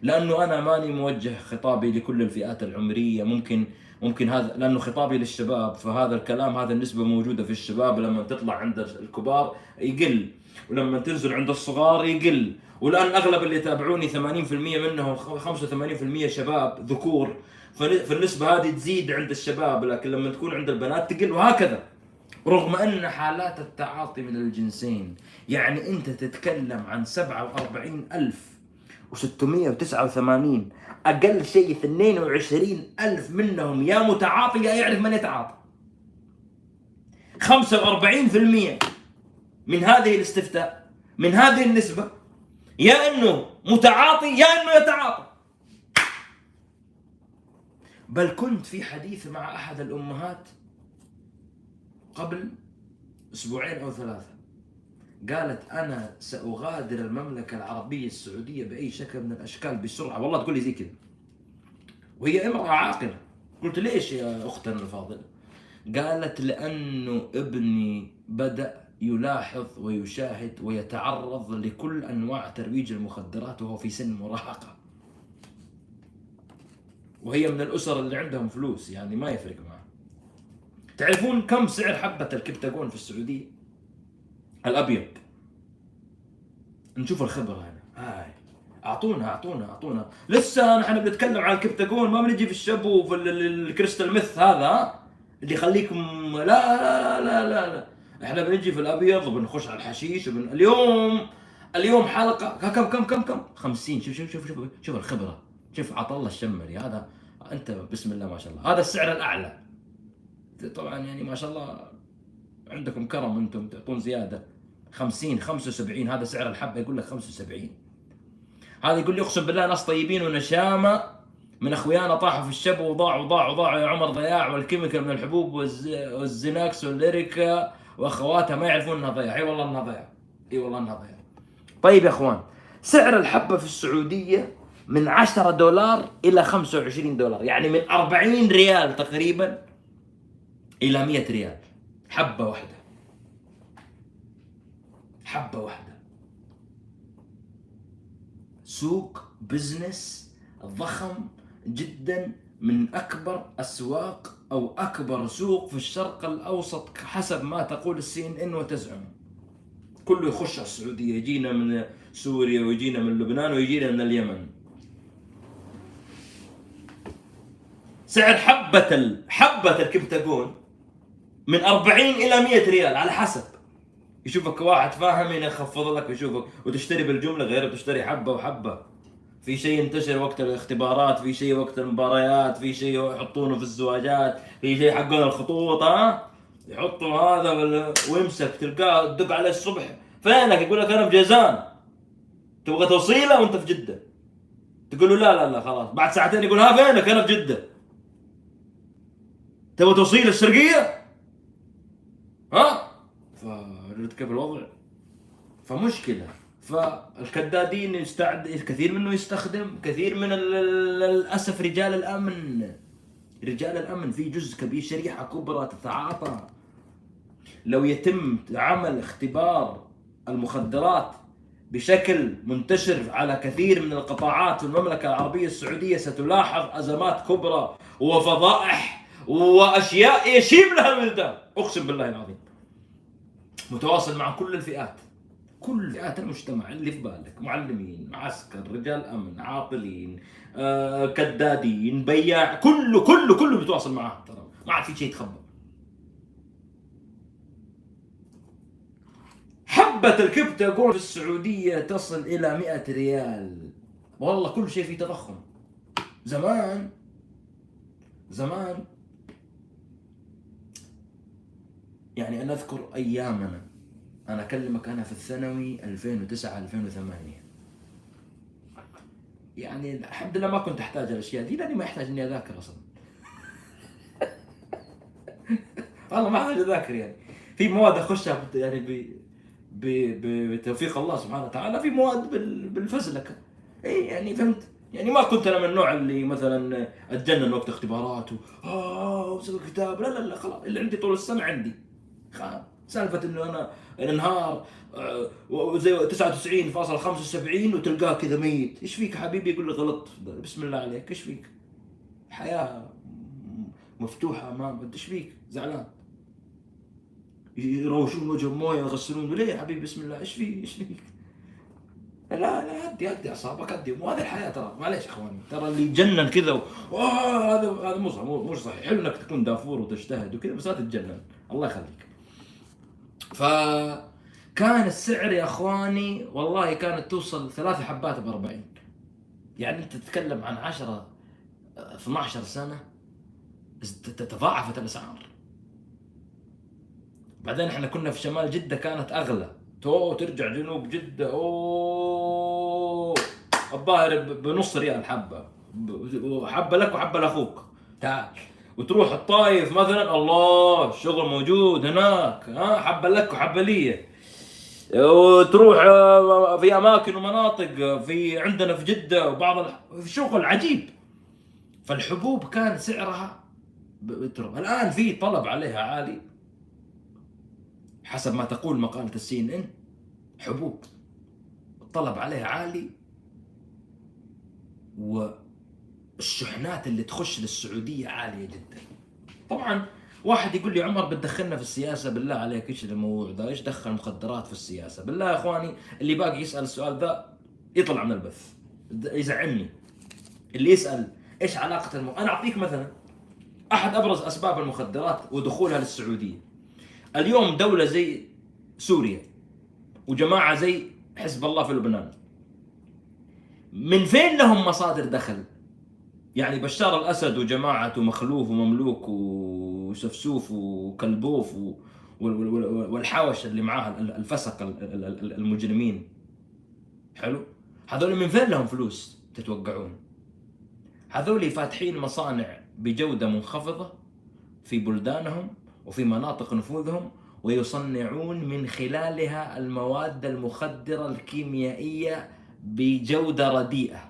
لأنه أنا ماني موجه خطابي لكل الفئات العمرية. ممكن ممكن هذا لأنه خطابي للشباب فهذا الكلام هذا النسبة موجودة في الشباب لما تطلع عند الكبار يقل ولما تنزل عند الصغار يقل. والآن أغلب اللي يتابعوني 80% منهم 85% شباب ذكور. فالنسبة هذه تزيد عند الشباب لكن لما تكون عند البنات تقل وهكذا. رغم أن حالات التعاطي من الجنسين يعني أنت تتكلم عن 47689 أقل شيء 22000 منهم يا متعاطي يا يعرف من يتعاطى. 45% من هذه الاستفتاء من هذه النسبة يا إنه متعاطي يا إنه يتعاطى. بل كنت في حديث مع أحد الأمهات قبل أسبوعين أو ثلاثة. قالت أنا سأغادر المملكة العربية السعودية بأي شكل من الأشكال بسرعة. والله تقول لي زي كذا. وهي امرأة عاقلة. قلت ليش يا أختنا الفاضلة؟ قالت لأنه ابني بدأ يلاحظ ويشاهد ويتعرض لكل أنواع ترويج المخدرات وهو في سن مراهقة. وهي من الأسر اللي عندهم فلوس يعني ما يفرق معه. تعرفون كم سعر حبة الكبتاجون في السعودية؟ الأبيض. نشوف الخبرة هنا هاي. أعطونا أعطونا أعطونا. لسه نحن بنتكلم عن الكبتاجون ما بنجي في الشب وفي ال- ال- الكريستال ميث هذا؟ اللي يخليكم لا لا لا لا لا إحنا بنجي في الأبيض وبنخش على الحشيش وبن... اليوم اليوم حلقه كم كم كم كم؟ 50 شوف شوف شوف شوف شوف الخبرة. شوف عطا الله الشمري هذا أنت بسم الله ما شاء الله. هذا السعر الأعلى. طبعا يعني ما شاء الله عندكم كرم أنتم تعطون زيادة. 50 75 هذا سعر الحبة يقول لك 75 هذا يقول لي اقسم بالله ناس طيبين ونشامة. من أخويانا طاحوا في الشب وضاعوا وضاعوا وضاعوا يا عمر ضياع وال chemical من الحبوب والز- والزيناكس والليريكا وأخواتها ما يعرفون إنها ضياع. أي والله إنها ضياع. أي والله إنها ضياع. طيب يا أخوان سعر الحبة في السعودية من 10 دولار إلى 25 دولار يعني من 40 ريال تقريبا إلى 100 ريال. حبة واحدة. حبة واحدة. سوق business ضخم جدا من أكبر أسواق أو أكبر سوق في الشرق الأوسط حسب ما تقول السي إن إن وتزعم. كله يخش على السعودية يجينا من سوريا ويجينا من لبنان ويجينا من اليمن. سعر حبة حبة الكبتاجون من 40 إلى 100 ريال على حسب. يشوفك واحد فاهم يخفض لك ويشوفك وتشتري بالجملة غير تشتري حبة وحبة. في شيء ينتشر وقت الاختبارات في شيء وقت المباريات في شيء يحطونه في الزواجات في شيء حقون الخطوط ها؟ يحطوا هذا ويمسك تلقاه تدق عليه الصبح. فينك؟ يقول لك أنا بجازان تبغى توصيلة وأنت في جدة. تقول له لا لا لا خلاص. بعد ساعتين يقول ها فينك؟ أنا في جدة. تبغى توصيل الشرقيه ها؟ فعرفت كيف الوضع. فمشكلة. فالكدادين يستعد كثير منه يستخدم كثير من للأسف رجال الأمن. رجال الأمن في جزء كبير شريحة كبرى تتعاطى. لو يتم عمل اختبار المخدرات بشكل منتشر على كثير من القطاعات في المملكة العربية السعودية ستلاحظ أزمات كبرى وفضائح وأشياء يشيب لها الولدان أقسم بالله العظيم. متواصل مع كل الفئات. كل فئات المجتمع اللي في بالك. معلمين عسكر رجال أمن عاطلين آه، كدادين بياع. كله كله كله بيتواصل معاه ترى ما عاد في شيء يتخبى. حبة الكبتة يقول في السعودية تصل إلى 100 ريال. والله كل شيء فيه تضخم. زمان زمان يعني أنا أذكر أيامنا أنا أكلمك أنا في الثانوي 2009 2008 يعني الحمد لله ما كنت أحتاج الأشياء دي لأني ما أحتاج إني أذاكر أصلا. والله ما أحتاج أذاكر يعني. في مواد أخشها يعني ب... ب... بتوفيق الله سبحانه وتعالى في مواد بال... بالفزلكة اي يعني فهمت؟ يعني ما كنت أنا من النوع اللي مثلا أتجنن وقت اختبارات و آه الكتاب لا لا لا خلاص اللي عندي طول السنة عندي. سالفة إنه أنا انهار آه، وزي 99.75 وتلقاه كذا ميت. إيش فيك حبيبي؟ يقول لي غلطت بسم الله عليك. إيش فيك؟ حياة مفتوحة امامك إيش فيك؟ زعلان. يروشون وجه موية يغسلون ليه يا حبيبي؟ بسم الله. إيش في إيش فيك؟ لا لا هدي هدي اعصابك هدي وهذه الحياة ترى. معليش أخواني. ترى اللي يتجنن كذا و... آه، هذا هذا مو مو صحيح حلو إنك تكون دافور وتجتهد وكذا بس لا تتجنن. الله يخليك. ف كان السعر يا اخواني والله كانت توصل ثلاث حبات ب 40 يعني انت تتكلم عن 10 12 سنة تضاعفت الأسعار. بعدين إحنا كنا في شمال جدة كانت أغلى. تو ترجع جنوب جدة أوه! الظاهر بنص ريال حبة. حبة لك وحبة لأخوك. تعال. وتروح الطايف مثلا الله الشغل موجود هناك ها حبة لك وحبة لي. وتروح آه، في أماكن ومناطق في عندنا في جدة وبعض الح- في شغل عجيب. فالحبوب كان سعرها بترم. الآن في طلب عليها عالي. حسب ما تقول مقالة السي إن حبوب الطلب عليها عالي. والشحنات اللي تخش للسعودية عالية جدا. طبعا واحد يقول لي عمر بتدخلنا في السياسة؟ بالله عليك إيش الموضوع ذا؟ إيش دخل مخدرات في السياسة؟ بالله يا إخواني اللي باقي يسأل السؤال ذا يطلع من البث. يزعلني. اللي يسأل إيش علاقة الم... أنا أعطيك مثلا أحد أبرز أسباب المخدرات ودخولها للسعودية. اليوم دولة زي سوريا وجماعة زي حزب الله في لبنان. من فين لهم مصادر دخل؟ يعني بشار الأسد وجماعته مخلوف ومملوك وسفسوف وكلبوف والحوش اللي معاه ال- الفسق ال- ال- ال- المجرمين. حلو؟ هذول من فين لهم فلوس تتوقعون؟ هذول فاتحين مصانع بجودة منخفضة في بلدانهم وفي مناطق نفوذهم ويصنعون من خلالها المواد المخدرة الكيميائية بجودة رديئة.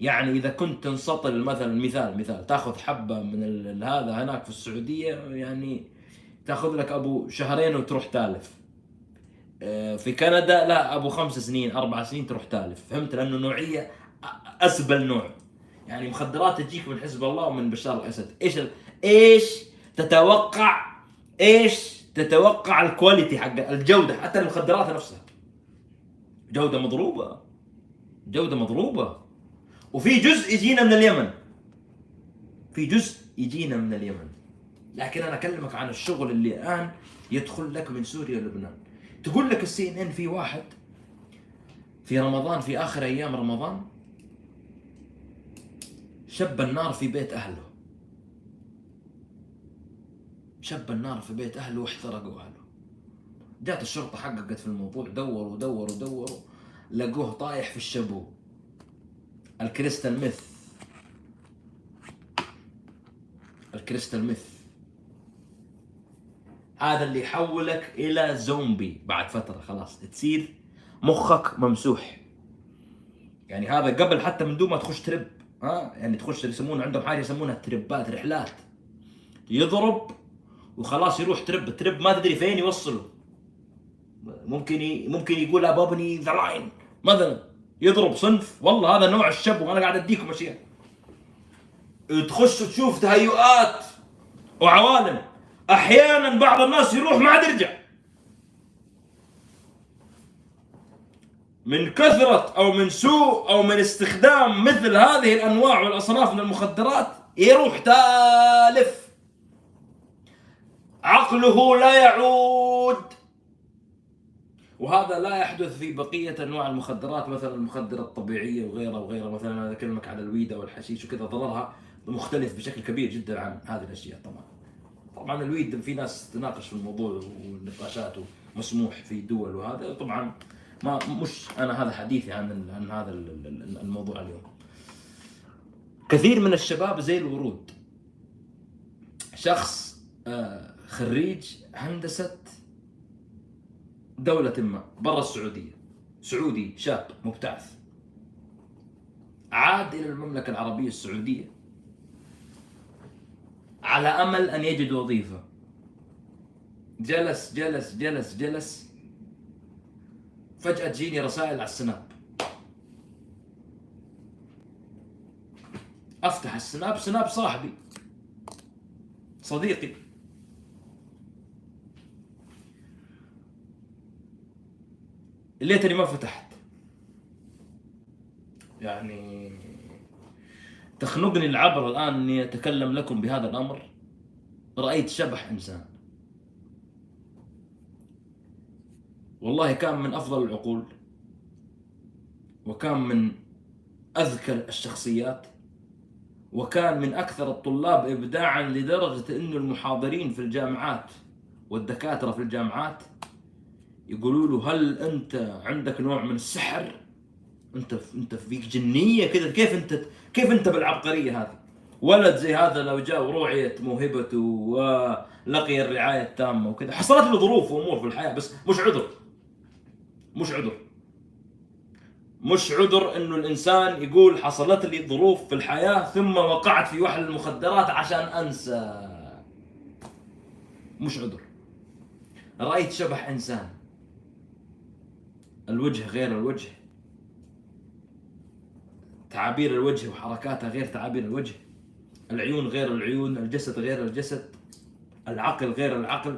يعني إذا كنت تنسطل مثلا مثال مثال تأخذ حبة من هذا هناك في السعودية يعني تأخذ لك أبو شهرين وتروح تالف. آه، في كندا لا أبو خمس سنين أربع سنين تروح تالف. فهمت؟ لأنه نوعية أ- أسبل نوع. يعني مخدرات تجيك من حزب الله ومن بشار الأسد. إيش ال... إيش تتوقع؟ إيش تتوقع الكواليتي حق الجودة؟ حتى المخدرات نفسها. جودة مضروبة. جودة مضروبة. وفي جزء يجينا من اليمن. في جزء يجينا من اليمن. لكن أنا أكلمك عن الشغل اللي الآن يدخل لك من سوريا ولبنان. تقول لك السي ان ان في واحد في رمضان في آخر أيام رمضان شب النار في بيت أهله. شب النار في بيت أهله واحترقوا أهله. جات الشرطة حققت في الموضوع دوروا دوروا دوروا لقوه طايح في الشبو. الكريستال ميث. الكريستال ميث. هذا اللي يحولك إلى زومبي بعد فترة خلاص. تصير مخك ممسوح. يعني هذا قبل حتى من دون ما تخش ترب ها؟ يعني تخش يسمون عندهم حاجة يسمونها تربات رحلات. يضرب وخلاص يروح trip. trip ما تدري فين يوصله. ممكن ي... ممكن يقول up up in the line مثلا. يضرب صنف. والله هذا نوع الشب وأنا قاعد أديكم أشياء. تخش تشوف تهيؤات وعوالم. أحيانا بعض الناس يروح ما عاد يرجع. من كثرة أو من سوء أو من استخدام مثل هذه الأنواع والأصناف من المخدرات يروح تالف. عقله لا يعود. وهذا لا يحدث في بقية أنواع المخدرات مثلا المخدرة الطبيعية وغيرها وغيرها. مثلا أنا أكلمك على الويد أو الحشيش وكذا ضررها مختلف بشكل كبير جدا عن هذه الأشياء طبعا. طبعا الويد في ناس تناقش في الموضوع والنقاشات مسموح في دول وهذا. طبعا ما مش أنا هذا حديثي عن عن هذا ال- ال- الموضوع اليوم. كثير من الشباب زي الورود. شخص آه، خريج هندسة دولة ما برا السعودية. سعودي شاب مبتعث. عاد إلى المملكة العربية السعودية. على أمل أن يجد وظيفة. جلس جلس جلس جلس. فجأة تجيني رسائل على السناب. أفتح السناب سناب صاحبي. صديقي. ليتني ما فتحت. يعني تخنقني العبر الآن إني أتكلم لكم بهذا الأمر. رأيت شبح إنسان. والله كان من أفضل العقول وكان من اذكى الشخصيات وكان من أكثر الطلاب ابداعا لدرجة إنه المحاضرين في الجامعات والدكاترة في الجامعات يقولوا له هل أنت عندك نوع من السحر؟ أنت أنت فيك جنية كذا كيف أنت كيف أنت بالعبقرية هذه؟ ولد زي هذا لو جاء وروعيت موهبته ولقي الرعاية التامة وكذا. حصلت له ظروف وأمور في الحياة بس مش عذر. مش عذر. مش عذر إنه الإنسان يقول حصلت لي ظروف في الحياة ثم وقعت في وحل المخدرات عشان أنسى. مش عذر. رأيت شبح إنسان. الوجه غير الوجه. تعابير الوجه وحركاتها غير تعابير الوجه. العيون غير العيون الجسد غير الجسد. العقل غير العقل.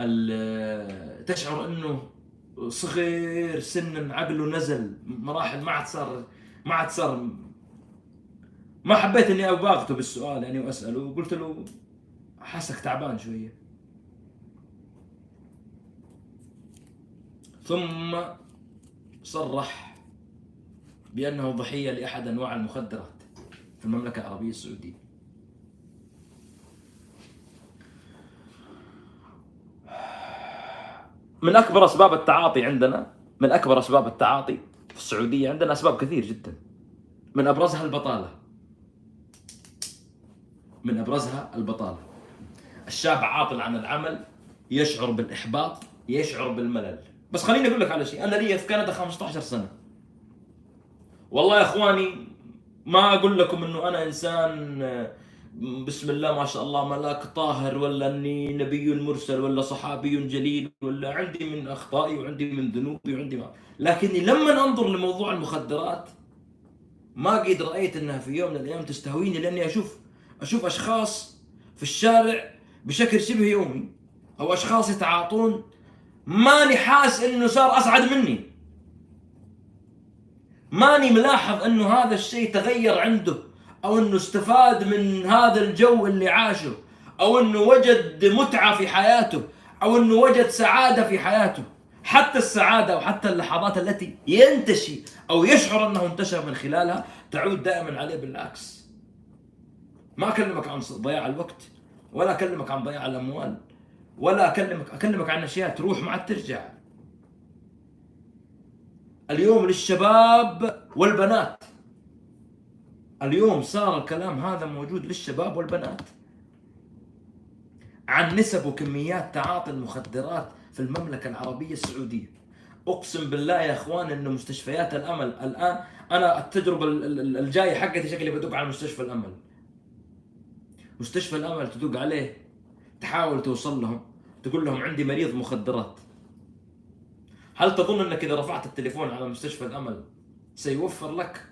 ال- تشعر إنه صغير سنا عقله نزل مراحل ما عاد صار ما عاد صار ما حبيت إني أباغته بالسؤال يعني وأسأله وقلت له حاسك تعبان شوية. ثم صرح بأنه ضحية لأحد أنواع المخدرات في المملكة العربية السعودية. من أكبر أسباب التعاطي عندنا من أكبر أسباب التعاطي في السعودية عندنا أسباب كثير جدا. من أبرزها البطالة. من أبرزها البطالة. الشاب عاطل عن العمل يشعر بالإحباط يشعر بالملل. بس خليني أقول لك على شيء. أنا لي في كندا 15 سنة. والله يا إخواني ما أقول لكم إنه أنا إنسان بسم الله ما شاء الله ملاك طاهر ولا إني نبي مرسل ولا صحابي جليل ولا عندي من أخطائي وعندي من ذنوبي وعندي ما. لكني لما أنظر لموضوع المخدرات ما قد رأيت إنها في يوم من الأيام تستهويني لأني أشوف أشوف أشخاص في الشارع بشكل شبه يومي أو أشخاص يتعاطون ماني حاس إنه صار أسعد مني. ماني ملاحظ إنه هذا الشيء تغير عنده أو إنه استفاد من هذا الجو اللي عاشه أو إنه وجد متعة في حياته أو إنه وجد سعادة في حياته. حتى السعادة أو حتى اللحظات التي ينتشي أو يشعر انه انتشر من خلالها تعود دائما عليه بالعكس. ما أكلمك عن ضياع الوقت ولا أكلمك عن ضياع الأموال. ولا اكلمك أكلمك عن أشياء تروح ما عاد ترجع اليوم للشباب والبنات. اليوم صار الكلام هذا موجود للشباب والبنات. عن نسب وكميات تعاطي المخدرات في المملكة العربية السعودية. أقسم بالله يا أخوان إنه مستشفيات الأمل الآن أنا التجربة الجاية حقتي شكلي بدق على مستشفى الأمل. مستشفى الأمل تدق عليه. تحاول توصل لهم. تقول لهم عندي مريض مخدرات. هل تظن أنك إذا رفعت التليفون على مستشفى الأمل سيوفر لك؟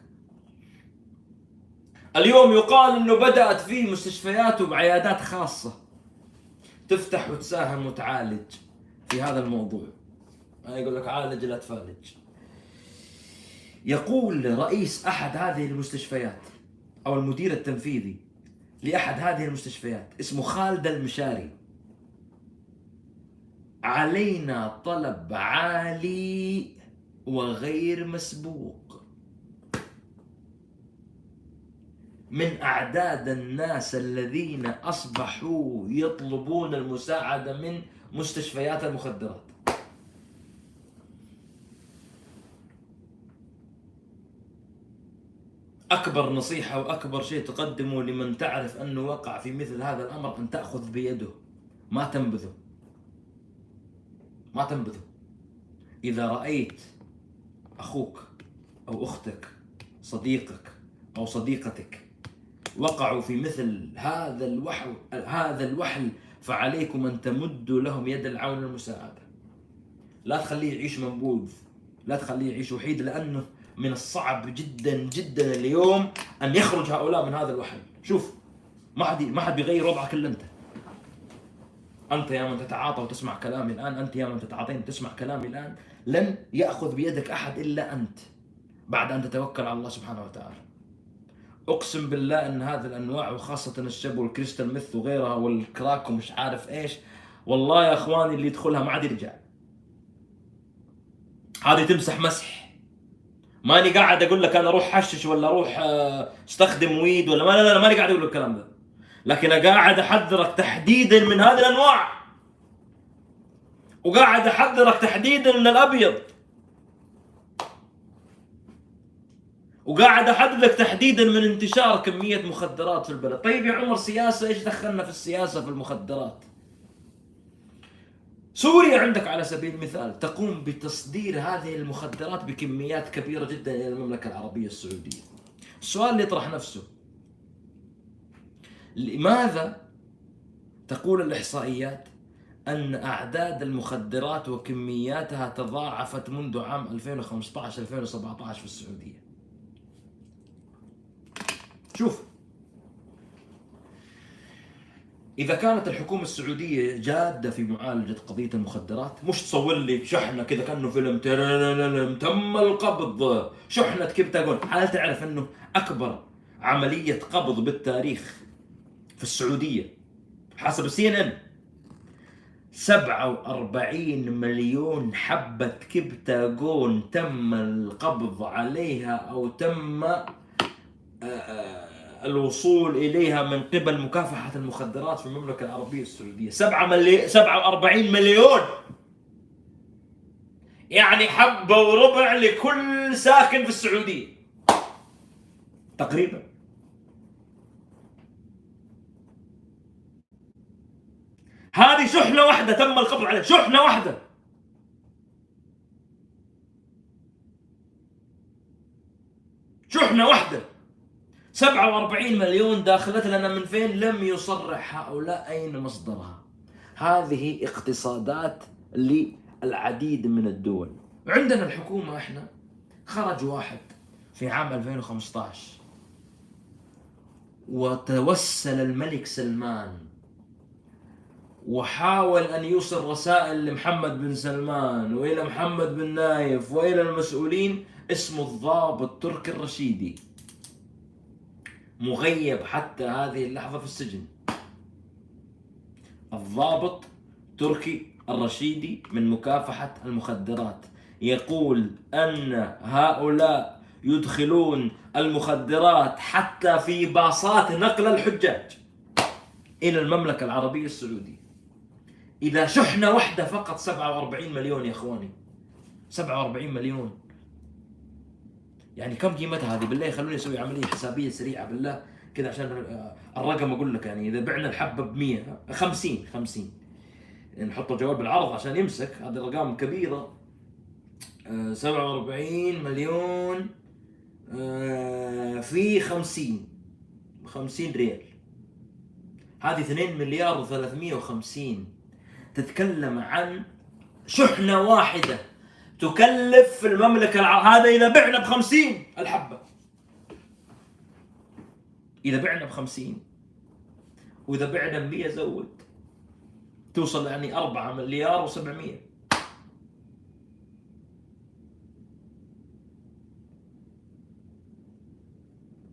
اليوم يقال إنه بدأت في مستشفيات وبعيادات خاصة. تفتح وتساهم وتعالج في هذا الموضوع. يقول لك عالج لا تفالج. يقول رئيس أحد هذه المستشفيات أو المدير التنفيذي لأحد هذه المستشفيات اسمه خالد المشاري. علينا طلب عالي وغير مسبوق. من أعداد الناس الذين أصبحوا يطلبون المساعدة من مستشفيات المخدرات. أكبر نصيحة وأكبر شيء تقدمه لمن تعرف أنه وقع في مثل هذا الأمر أن تأخذ بيده. ما تنبذه. ما تنبذه. إذا رأيت أخوك أو أختك صديقك أو صديقتك وقعوا في مثل هذا الوحل هذا الوحل فعليكم أن تمدوا لهم يد العون والمساعدة لا تخليه يعيش منبوذ لا تخليه يعيش وحيد لأنه من الصعب جدا جدا اليوم أن يخرج هؤلاء من هذا الوحل. شوف ما حد ما حد بيغير وضعك إلا أنت. أنت يا من تتعاطى وتسمع كلامي الآن أنت يا من تتعاطين وتسمع كلامي الآن لن يأخذ بيدك أحد إلا أنت بعد أن تتوكل على الله سبحانه وتعالى. أقسم بالله أن هذه الأنواع وخاصة الشب والكريستال ميث وغيرها والكراك ومش عارف إيش والله يا أخواني اللي يدخلها ما عاد يرجع. هذه تمسح مسح. ماني قاعد أقول لك أنا أروح حشش ولا أروح آه، استخدم ويد ولا ما لا لا ماني قاعد أقول لك الكلام ده. لكن قاعد أحذرك تحديدا من هذه الأنواع وقاعد أحذرك تحديدا من الأبيض وقاعد احددك تحديدا من انتشار كمية مخدرات في البلد، طيب يا عمر سياسة إيش دخلنا في السياسة في المخدرات؟ سوريا عندك على سبيل المثال تقوم بتصدير هذه المخدرات بكميات كبيرة جدا إلى المملكة العربية السعودية. السؤال اللي يطرح نفسه لماذا تقول الإحصائيات أن أعداد المخدرات وكمياتها تضاعفت منذ عام 2015 2017 في السعودية؟ شوف. إذا كانت الحكومة السعودية جادة في معالجة قضية المخدرات مش تصور لي شحنة كذا كأنه فيلم تم القبض. شحنة كبتاجون هل تعرف أنه أكبر عملية قبض بالتاريخ في السعودية حسب السي ان ان 47 مليون حبة كبتاجون تم القبض عليها أو تم آه، آه، الوصول إليها من قبل مكافحة المخدرات في المملكة العربية السعودية. 7 ملي... 47 مليون! يعني حبة وربع لكل ساكن في السعودية. تقريبا. هذه شحنة واحدة تم القبض عليها. شحنة واحدة. شحنة واحدة. 47 مليون داخلت لنا من فين؟ لم يصرح هؤلاء أين مصدرها. هذه اقتصادات للعديد من الدول. عندنا الحكومة إحنا. خرج واحد في عام 2015 وتوسل الملك سلمان. وحاول أن يوصل رسائل لمحمد بن سلمان وإلى محمد بن نايف وإلى المسؤولين اسمه الضابط تركي الرشيدي. مغيب حتى هذه اللحظة في السجن. الضابط تركي الرشيدي من مكافحة المخدرات. يقول أن هؤلاء يدخلون المخدرات حتى في باصات نقل الحجاج إلى المملكة العربية السعودية. إذا شحنة واحدة فقط 47 مليون يا إخواني. 47 مليون. يعني كم قيمتها هذه بالله؟ خلوني أسوي عملية حسابية سريعة بالله. كذا عشان الرقم أقول لك يعني إذا بعنا الحبة ب 100 50 50 نحط الجواب بالعرض عشان يمسك. هذه الارقام كبيرة. 47 مليون آه، في 50 50 ريال. هذه 2 مليار و350 تتكلم عن شحنة واحدة تكلف في المملكة العربية هذا إذا بعنا بخمسين الحبة. إذا بعنا بخمسين وإذا بعنا بمية زود توصل يعني أربعة مليار وسبعمية.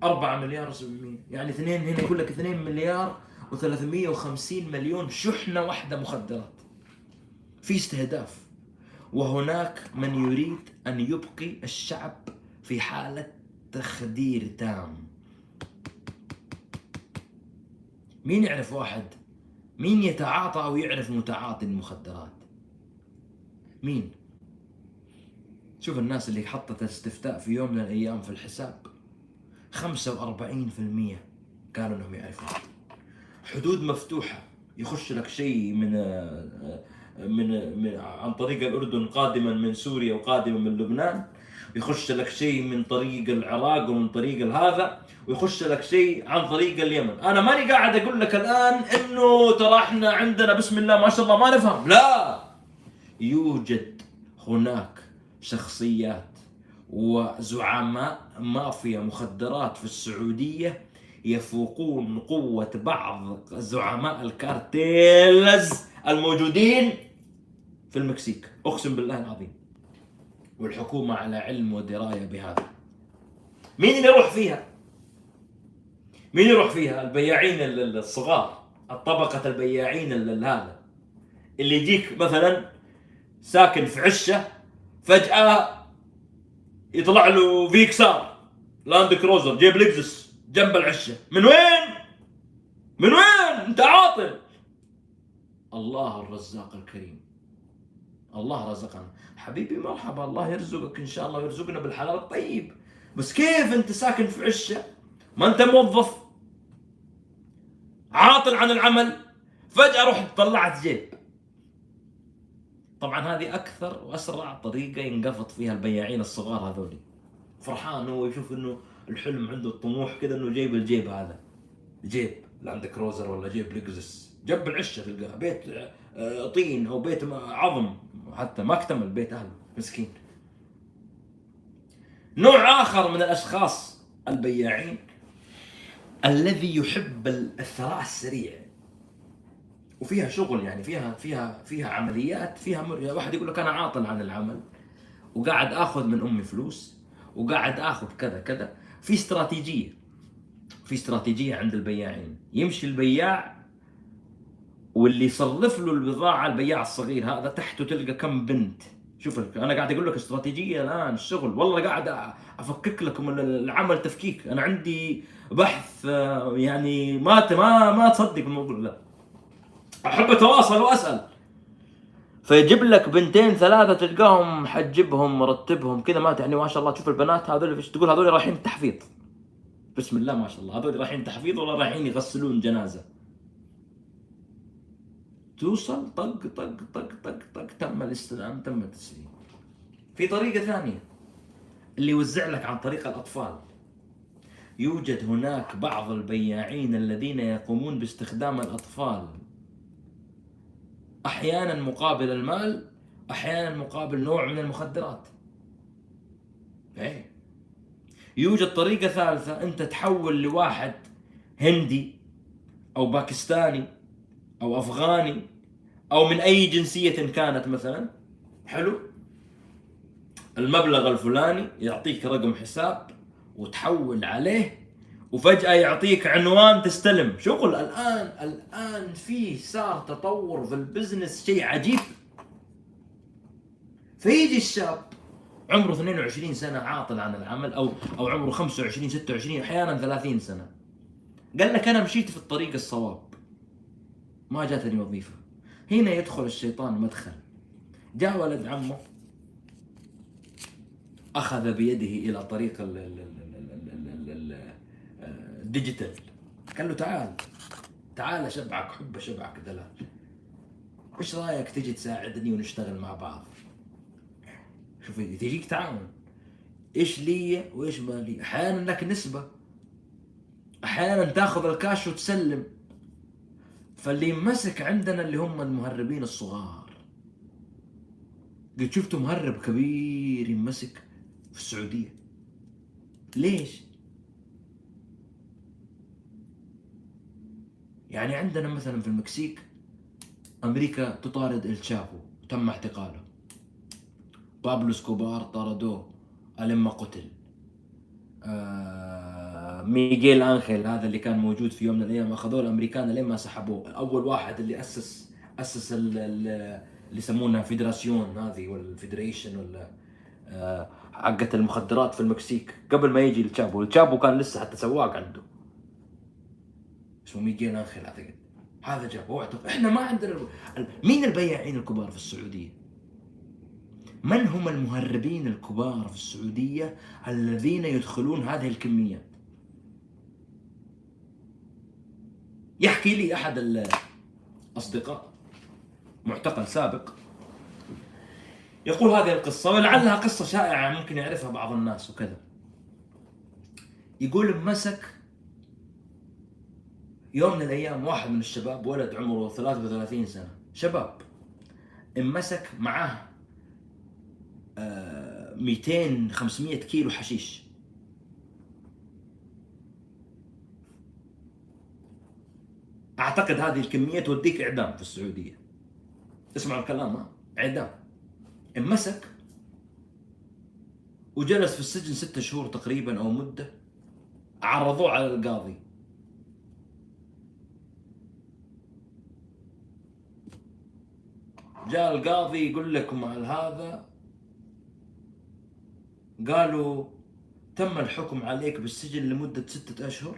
أربعة مليار وسبعمية. يعني اثنين هنا يقول لك اثنين مليار وثلاثمية وخمسين مليون شحنة واحدة مخدرات في استهداف. وهناك من يريد أن يبقي الشعب في حالة تخدير تام. مين يعرف واحد؟ مين يتعاطى أو يعرف متعاطي المخدرات؟ مين؟ شوف الناس اللي حطت استفتاء في يوم من الأيام في الحساب. 45% قالوا إنهم يعرفون. حدود مفتوحة. يخش لك شيء من من, من عن طريق الأردن قادما من سوريا وقادما من لبنان. يخش لك شيء من طريق العراق ومن طريق هذا ويخش لك شيء عن طريق اليمن. أنا ماني قاعد أقول لك الآن إنه ترى إحنا عندنا بسم الله ما شاء الله ما نفهم. لا! يوجد هناك شخصيات وزعماء مافيا مخدرات في السعودية يفوقون قوة بعض زعماء ال cartels. الموجودين في المكسيك. أقسم بالله العظيم. والحكومة على علم ودراية بهذا. مين اللي يروح فيها؟ مين يروح فيها؟ البياعين الصغار. الطبقة البياعين هذا. اللي يجيك مثلا ساكن في عشة فجأة يطلع له فيكسار لاند كروزر جيب لكزس جنب العشة. من وين؟ من وين؟ أنت عاطل. الله الرزاق الكريم. الله رزقنا. حبيبي مرحبا. الله يرزقك إن شاء الله ويرزقنا بالحلال الطيب. بس كيف أنت ساكن في عشة؟ ما أنت موظف. عاطل عن العمل. فجأة رحت طلعت جيب. طبعا هذه أكثر وأسرع طريقة ينقفط فيها البياعين الصغار هذولي. فرحان هو يشوف إنه الحلم عنده الطموح كذا إنه جيب الجيب هذا. جيب. لاند كروزر ولا جيب لكزس جنب العشة تلقاها بيت آه، طين أو بيت عظم. حتى ما اكتمل بيت أهله. مسكين. نوع آخر من الأشخاص البياعين الذي يحب الثراء السريع. وفيها شغل يعني فيها فيها فيها عمليات فيها مر... واحد يقول لك أنا عاطل عن العمل وقاعد آخذ من أمي فلوس وقاعد آخذ كذا كذا. في استراتيجية. في استراتيجية عند البياعين. يمشي البياع واللي يصرف له البضاعة البياع الصغير هذا تحته تلقى كم بنت. شوف أنا قاعد أقول لك استراتيجية الآن الشغل. والله قاعد أفكك لكم العمل تفكيك. أنا عندي بحث آه، يعني ما ما ما تصدق الموضوع لا أحب أتواصل وأسأل. فيجيب لك بنتين ثلاثة تلقاهم محجبهم مرتبهم كذا. ما يعني ما شاء الله تشوف البنات هذول إيش تقول؟ هذول رايحين التحفيظ بسم الله ما شاء الله. هذول رايحين تحفيظ ولا رايحين يغسلون جنازة. توصل طق طق طق طق طق تم الاستلام تم التسليم. في طريقة ثانية اللي يوزع لك عن طريق الأطفال. يوجد هناك بعض البياعين الذين يقومون باستخدام الأطفال. أحيانا مقابل المال أحيانا مقابل نوع من المخدرات. أي يوجد طريقة ثالثة أنت تحول لواحد هندي أو باكستاني أو أفغاني أو من أي جنسية كانت مثلا حلو؟ المبلغ الفلاني يعطيك رقم حساب وتحول عليه وفجأة يعطيك عنوان تستلم. شغل الآن الآن في صار تطور في البزنس شيء عجيب. فيجي الشاب عمره 22 سنة عاطل عن العمل أو أو عمره 25 26 أحيانا 30 سنة. قال لك أنا مشيت في الطريق الصواب. ما جاتني وظيفة. هنا يدخل الشيطان مدخل. جاء ولد عمه. أخذ بيده إلى طريق الديجيتال قال له تعال. تعال أشبعك حب أشبعك دلال. إيش رأيك تجي تساعدني ونشتغل مع بعض؟ شوف تجيك تعاون. إيش لي وإيش ما لي؟ أحيانا لك نسبة. أحيانا تاخذ الكاش وتسلم. فاللي يمسك عندنا اللي هم المهربين الصغار. قد شفتوا مهرب كبير يمسك في السعودية. ليش؟ يعني عندنا مثلا في المكسيك أمريكا تطارد الشابو تم اعتقاله بابلو إسكوبار طردوه إلى ما قتل. آه ميغيل أنخيل هذا اللي كان موجود في يوم من الأيام. أخذوه الأمريكان لين ما سحبوه. أول واحد اللي أسس أسس اللي يسمونها federación هذه ولا ال federation ولا آه حقت المخدرات في المكسيك قبل ما يجي الشابو الشابو كان لسه حتى سواق عنده. اسمه ميغيل أنخيل أعتقد. هذا جابوه إحنا ما عندنا مين البياعين الكبار في السعودية؟ من هم المهربين الكبار في السعودية الذين يدخلون هذه الكميات يحكي لي أحد الأصدقاء معتقل سابق يقول هذه القصة ولعلها قصة شائعة ممكن يعرفها بعض الناس وكذا. يقول مسك يوم من الأيام واحد من الشباب ولد عمره 33 سنة شباب انمسك معاه 200 500 كيلو حشيش. أعتقد هذه الكمية توديك إعدام في السعودية. اسمعوا الكلام ها؟ إعدام. انمسك وجلس في السجن ستة شهور تقريبا أو مدة عرضوه على القاضي. جاء القاضي يقول لكم هذا. قالوا تم الحكم عليك بالسجن لمدة ستة أشهر.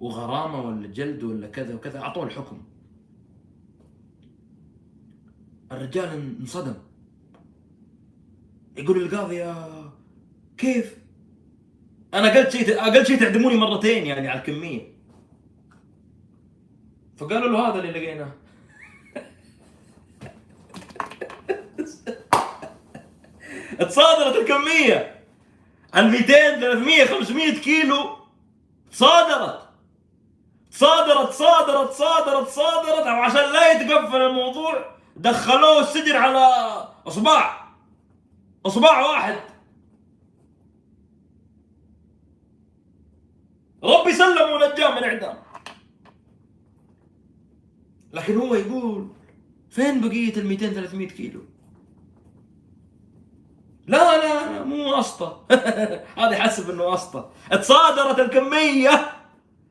وغرامة ولا جلد ولا كذا وكذا أعطوه الحكم. الرجال انصدم. يقول القاضي يا كيف؟ أنا قلت شيء أقل شيء تعدموني مرتين يعني على الكمية. فقالوا له هذا اللي لقيناه. تصادرت الكمية. ال 200 300 500 كيلو صادرت. صادرت صادرت صادرت صادرت. عشان لا يتقفل الموضوع دخلوه السجن على أصبع. أصبع واحد. ربي سلم ونجاه من إعدام. لكن هو يقول فين بقية ال 200 300 كيلو؟ لا لا لا مو واسطة. هذا يحسب إنه واسطة. تصادرت الكمية.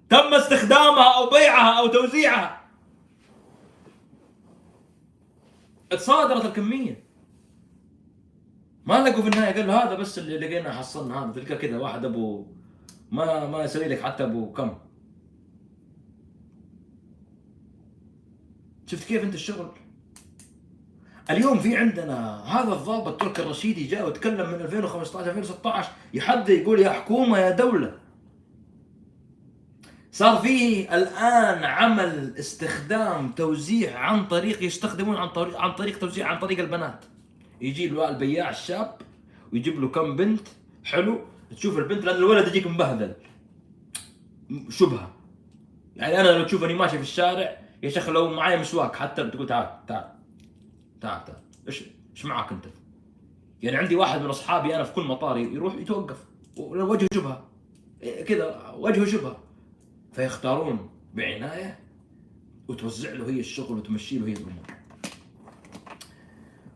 تم استخدامها أو بيعها أو توزيعها. تصادرت الكمية. ما لقوا في النهاية قال له هذا بس اللي لقينا حصلنا هذا. تلقى كذا واحد أبو ما ما يسوي لك حتى أبو كم. شفت كيف أنت الشغل؟ اليوم في عندنا هذا الضابط تركي الرشيدي جاء وتكلم من 2015 2016 يحد يقول يا حكومة يا دولة صار في الآن عمل استخدام توزيع عن طريق يستخدمون عن طريق عن طريق توزيع عن طريق البنات. يجيب له البياع الشاب ويجيب له كم بنت حلو. تشوف البنت لأن الولد يجيك مبهذل. شبهة. يعني أنا لو تشوفني ماشي في الشارع يا شيخ لو معي مسواك حتى تقول تعال تعال تعال تعال. إيش إيش معك أنت؟ يعني عندي واحد من أصحابي أنا في كل مطار يروح يتوقف. وجهه شبهة. كذا وجهه شبهة. فيختارون بعناية وتوزع له هي الشغل وتمشي له هي الأمور.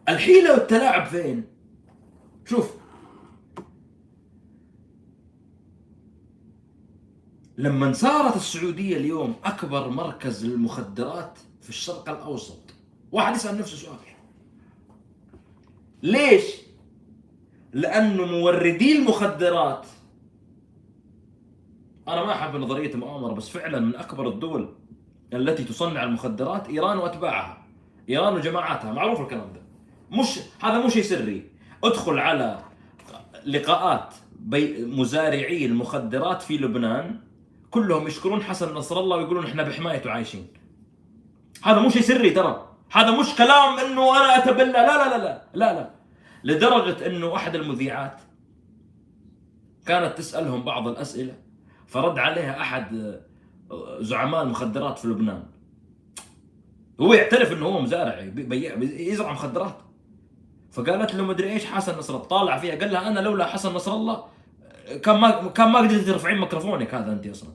الحيلة والتلاعب فين؟ شوف لما صارت السعودية اليوم أكبر مركز للمخدرات في الشرق الأوسط واحد يسأل نفسه سؤال ليش؟ لأنه موردي المخدرات أنا ما أحب نظرية المؤامرة بس فعلا من أكبر الدول التي تصنع المخدرات إيران وأتباعها. إيران وجماعاتها معروف الكلام ده. مش هذا مو شيء سري. ادخل على لقاءات بي مزارعي المخدرات في لبنان كلهم يشكرون حسن نصر الله ويقولون إحنا بحمايته عايشين. هذا مو شيء سري ترى. هذا مش كلام إنه أنا اتبلى لا لا لا لا لا لا. لدرجة إنه أحد المذيعات كانت تسألهم بعض الأسئلة فرد عليها أحد زعماء المخدرات في لبنان. هو يعترف إنه هو مزارع يزرع مخدرات. فقالت له مدري إيش حسن نصر الله طالع فيها قال لها أنا لولا حسن نصر الله كان ما كان ما قدرت ترفعين ميكروفونك هذا أنت أصلا.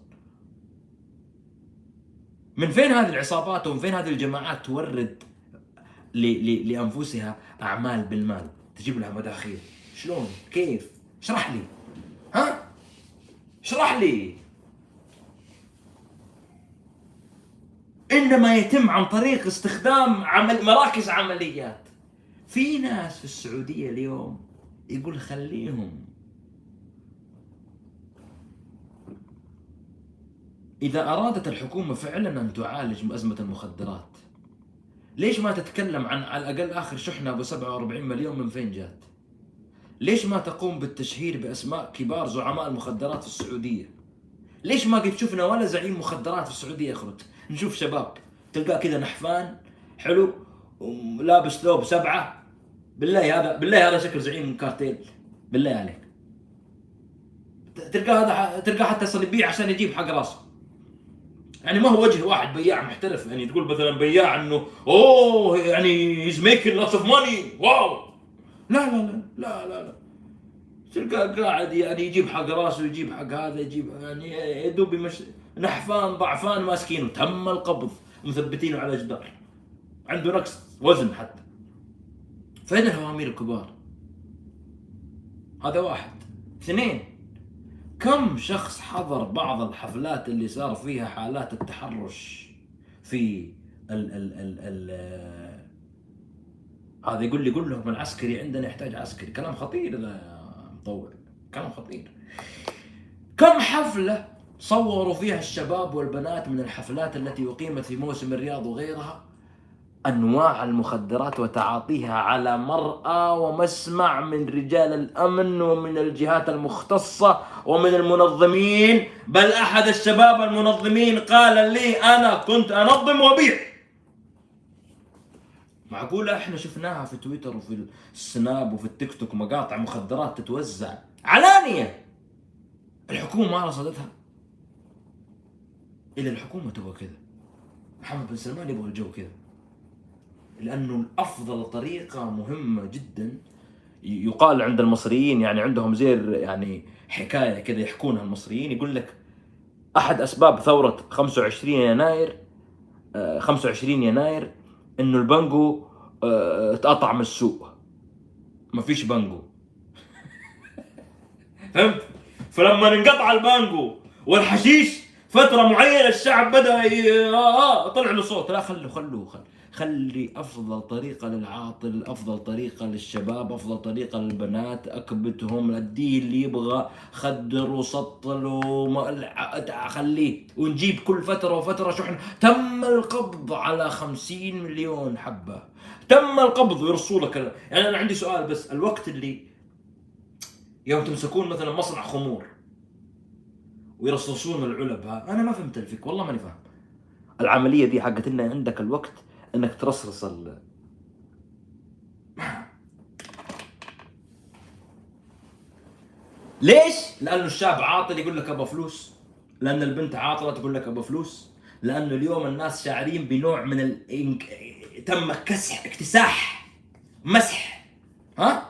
من فين هذه العصابات ومن فين هذه الجماعات تورد لأنفسها أعمال بالمال؟ تجيب لها مداخيل. شلون؟ كيف؟ اشرح لي. ها؟ اشرح لي. إنما يتم عن طريق استخدام عمل مراكز عمليات. في ناس في السعودية اليوم يقول خليهم. إذا أرادت الحكومة فعلا أن تعالج أزمة المخدرات ليش ما تتكلم عن على الأقل آخر شحنة أبو 47 مليون من فين جات؟ ليش ما تقوم بالتشهير بأسماء كبار زعماء المخدرات في السعودية؟ ليش ما قد شفنا ولا زعيم مخدرات في السعودية يخرج؟ نشوف شباب تلقاه كذا نحفان حلو ولابس ثوب سبعة. بالله هذا بالله هذا شكل زعيم كارتيل. بالله عليك. تلقاه هذا تلقاه حتى أصلا عشان يجيب حق راسه. يعني ما هو وجه واحد بياع محترف. يعني تقول مثلا بياع إنه أوه يعني he's making lots of money wow لا لا لا لا لا لا. تلقاه قاعد يعني يجيب حق راسه يجيب حق هذا يجيب يعني يا دوب مش نحفان ضعفان ماسكينه. تم القبض مثبتينه على جدار. عنده نقص وزن حتى. فين الهوامير الكبار؟ هذا واحد. اثنين كم شخص حضر بعض الحفلات اللي صار فيها حالات التحرش في ال ال ال ال هذا يقول لي قول لهم العسكري عندنا يحتاج عسكري. كلام خطير ذا يا مطور. كلام خطير. كم حفلة صوروا فيها الشباب والبنات من الحفلات التي أقيمت في موسم الرياض وغيرها؟ أنواع المخدرات وتعاطيها على مرأى ومسمع من رجال الأمن ومن الجهات المختصة ومن المنظمين. بل أحد الشباب المنظمين قال لي أنا كنت أنظم وأبيع. معقولة إحنا شفناها في تويتر وفي السناب وفي التيك توك مقاطع مخدرات تتوزع؟ علانية! الحكومة ما رصدتها. إلا الحكومة تبغى كذا. محمد بن سلمان يبغى الجو كذا. لأنه افضل طريقة مهمة جدا يقال عند المصريين يعني عندهم زي يعني حكاية كذا يحكونها المصريين يقول لك أحد أسباب ثورة 25 يناير 25 آه، يناير إنه البانجو آه، اتقطع من السوق. ما فيش بانجو فهمت؟ فلما انقطع البانجو والحشيش فترة معينة الشعب بدأ ي... آه آه طلع له صوت. لا خلوا خلوا خل خلي أفضل طريقة للعاطل أفضل طريقة للشباب أفضل طريقة للبنات. أكبتهم اديه اللي يبغى خدر وسطل وما خليه ونجيب كل فترة وفترة شحن. تم القبض على خمسين مليون حبة. تم القبض ويرصوا لك يعني أنا عندي سؤال بس الوقت اللي يوم تمسكون مثلا مصنع خمور ويرصصون العلب ها أنا ما فهمت الفك والله ماني فاهم. العملية دي حقت ان عندك الوقت إنك ترصرص ال ليش؟ لأنه الشاب عاطل يقول لك أبغى فلوس. لأن البنت عاطله تقول لك أبغى فلوس. لأنه اليوم الناس شاعرين بنوع من ال... تم كسح اكتساح مسح. ها؟